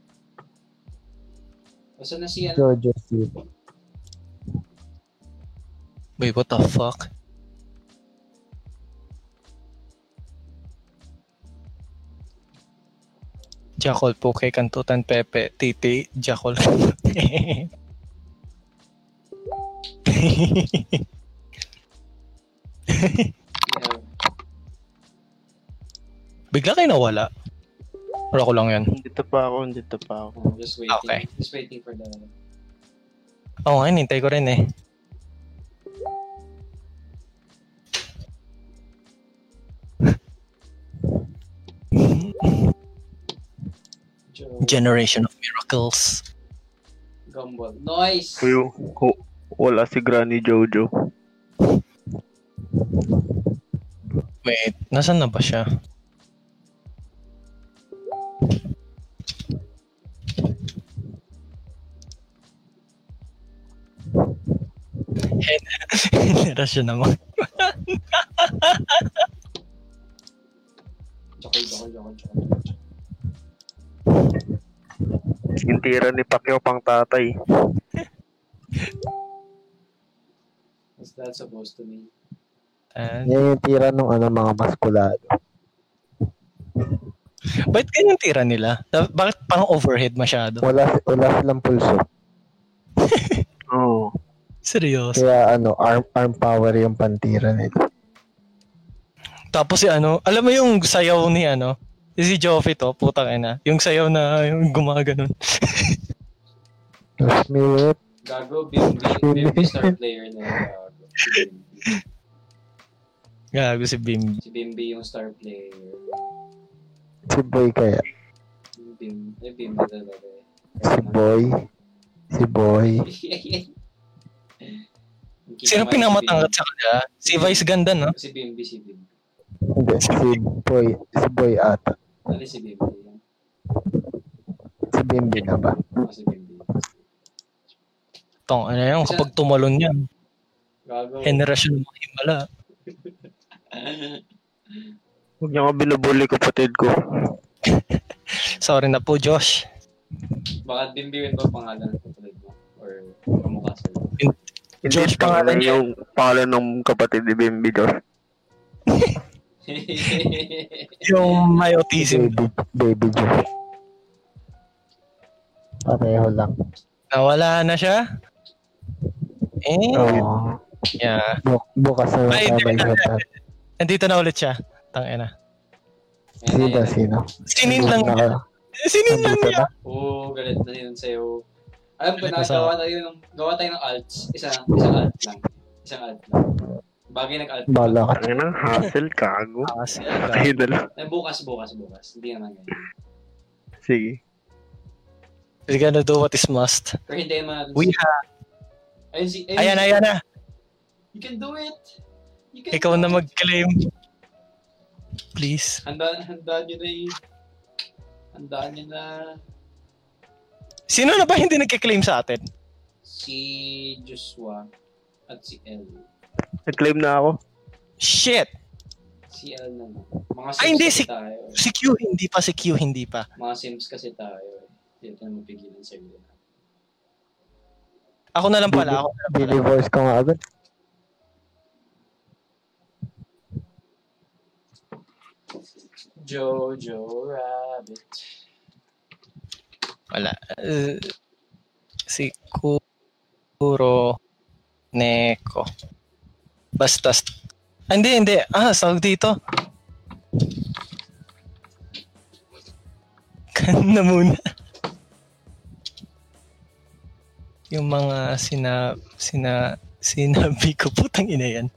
Basta na si ano? Jojo Steve. Wait, what the fuck? Jackal Poke Kantutan Pepe Titi Jackal Yeah. Bigla kayo nawala. Wala ko lang yan. Dito pa ako, dito pa ako. Just waiting. Okay. Just waiting for the... Oo nga, hinintay ko rin eh. Generation of Miracles. Gumball. Noise! Kuyo, ko, wala si Granny Jojo. Wait, nasan na ba siya? Hinira siya naman. Chokol, chokol, chokol, chokol. Yung tira ni Pacquiao pang tatay. What's that supposed to mean? And, Yan yung tira ng ano, mga maskulado. ba't ganyan tira nila? Bakit parang overhead masyado? Wala, wala silang pulso. Oo. Seryoso. Kaya ano, arm, arm power yung pantira nila. Tapos si ano, alam mo yung sayaw ni ano, si Joffy to, putang ina. Yung sayaw na yung gumaganon. Smith, Gago, Bimbi. Bimbi star player na yun. Gago. Si Bimbi. Gago si Bim. Si Bimbi yung star player. si Boy kaya. Bim, yung Bimbi talaga eh. Si Boy. Si Boy. Sino pinamatangat sa kanya? Si Vice ganda, no? Si Bimbi, si Bimbi. Hindi, si Boy. Si Boy ata. Ano si Bimbi? Si Bimbi na ba? Oh, si Bimbi. Tong, ano yan, kapag tumalon yan, Gago. henerasyon mo himala. Huwag niyo ka binubuli kapatid ko. Sorry na po, Josh. Baka Bimbi ba pangalan ng kapatid mo? Or kamukha sa'yo? Hindi Josh, pangalan pangalan niya. yung pangalan ng kapatid ni Bimbi Josh. Yung may autism. Baby, baby Joe. Pareho lang. Nawala na siya? Eh, Oo. yeah. Bu- bukas na lang Ay, hindi na. Nandito na ulit siya. Tangina. Sino, sino? Sinin lang niya. Sinin lang niya. Oo, galit na yun sa'yo. Alam ko na, gawa tayo ng, gawa tayo ng alts. Isang, isang alt lang. Isang alt lang. Bagay nag-alt. Bala ka. Ang nang hassle, kago. Kasi, Patay na lang. Eh, bukas, bukas, bukas. Hindi naman ganyan. Sige. we're gonna do what is must. Pero hindi naman. We have... Ayun si, ayun Ayan, ayan na. You can do it. You can Ikaw na mag-claim. Please. Handaan, handaan nyo na eh. Handaan nyo na. Sino na ba hindi nagka-claim sa atin? Si Joshua at si L. Nag-claim na ako. Shit! Si L na lang. Mga sims Ay, hindi, kasi si- tayo. Si Q, hindi pa. Si Q, hindi pa. Mga sims kasi tayo. Hindi natin mapigilan sa iyo. Ako na lang pala. Ako na lang pala. Bini-voice ko nga agad. Jojo Rabbit. Wala. Uh, si Kuro Neko. Basta. Ah, hindi, hindi. Ah, sawag dito. Kan na muna. Yung mga sina, sina, sinabi ko, putang ina yan.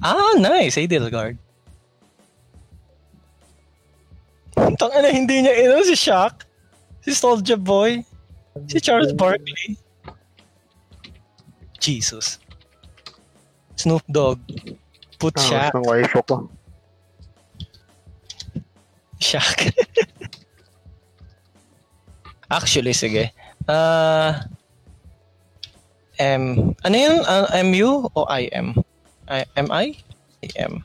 Ah, nice. Edelgard. Tang ina, hindi niya ino si Shaq. Si Soulja Boy. Si Charles Barkley. Jesus. Snoop Dogg. Put Ah, Shaq. ng wife ko. Shaq. Actually, sige. Ah... M. Ano yun? Ah, MU o IM? I, MI? IM.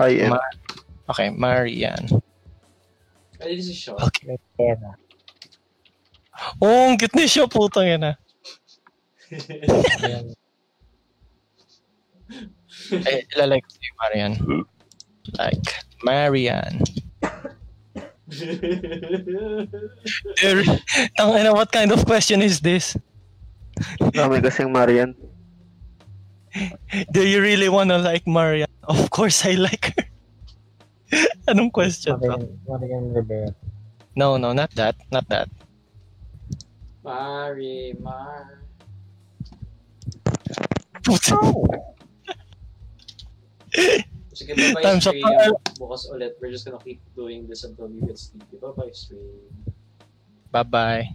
I am. Ma- okay, Marian. Ay, this is. Okay. Oh, ang cute ni siya, putang ina. Eh, Ay, ilalike ko si Marian. Hmm. Like, Marian. There, tang ina, what kind of question is this? Dami kasing Marian. Do you really wanna like Marian? Of course, I like her. Anong question to? Marian, Marian Rivera. No, no, not that. Not that. Mari, Mar. Puta. Oh. Sige, bye-bye Time's up. Bukas ulit. We're just gonna keep doing this until we get sleepy. Bye-bye stream. Bye-bye.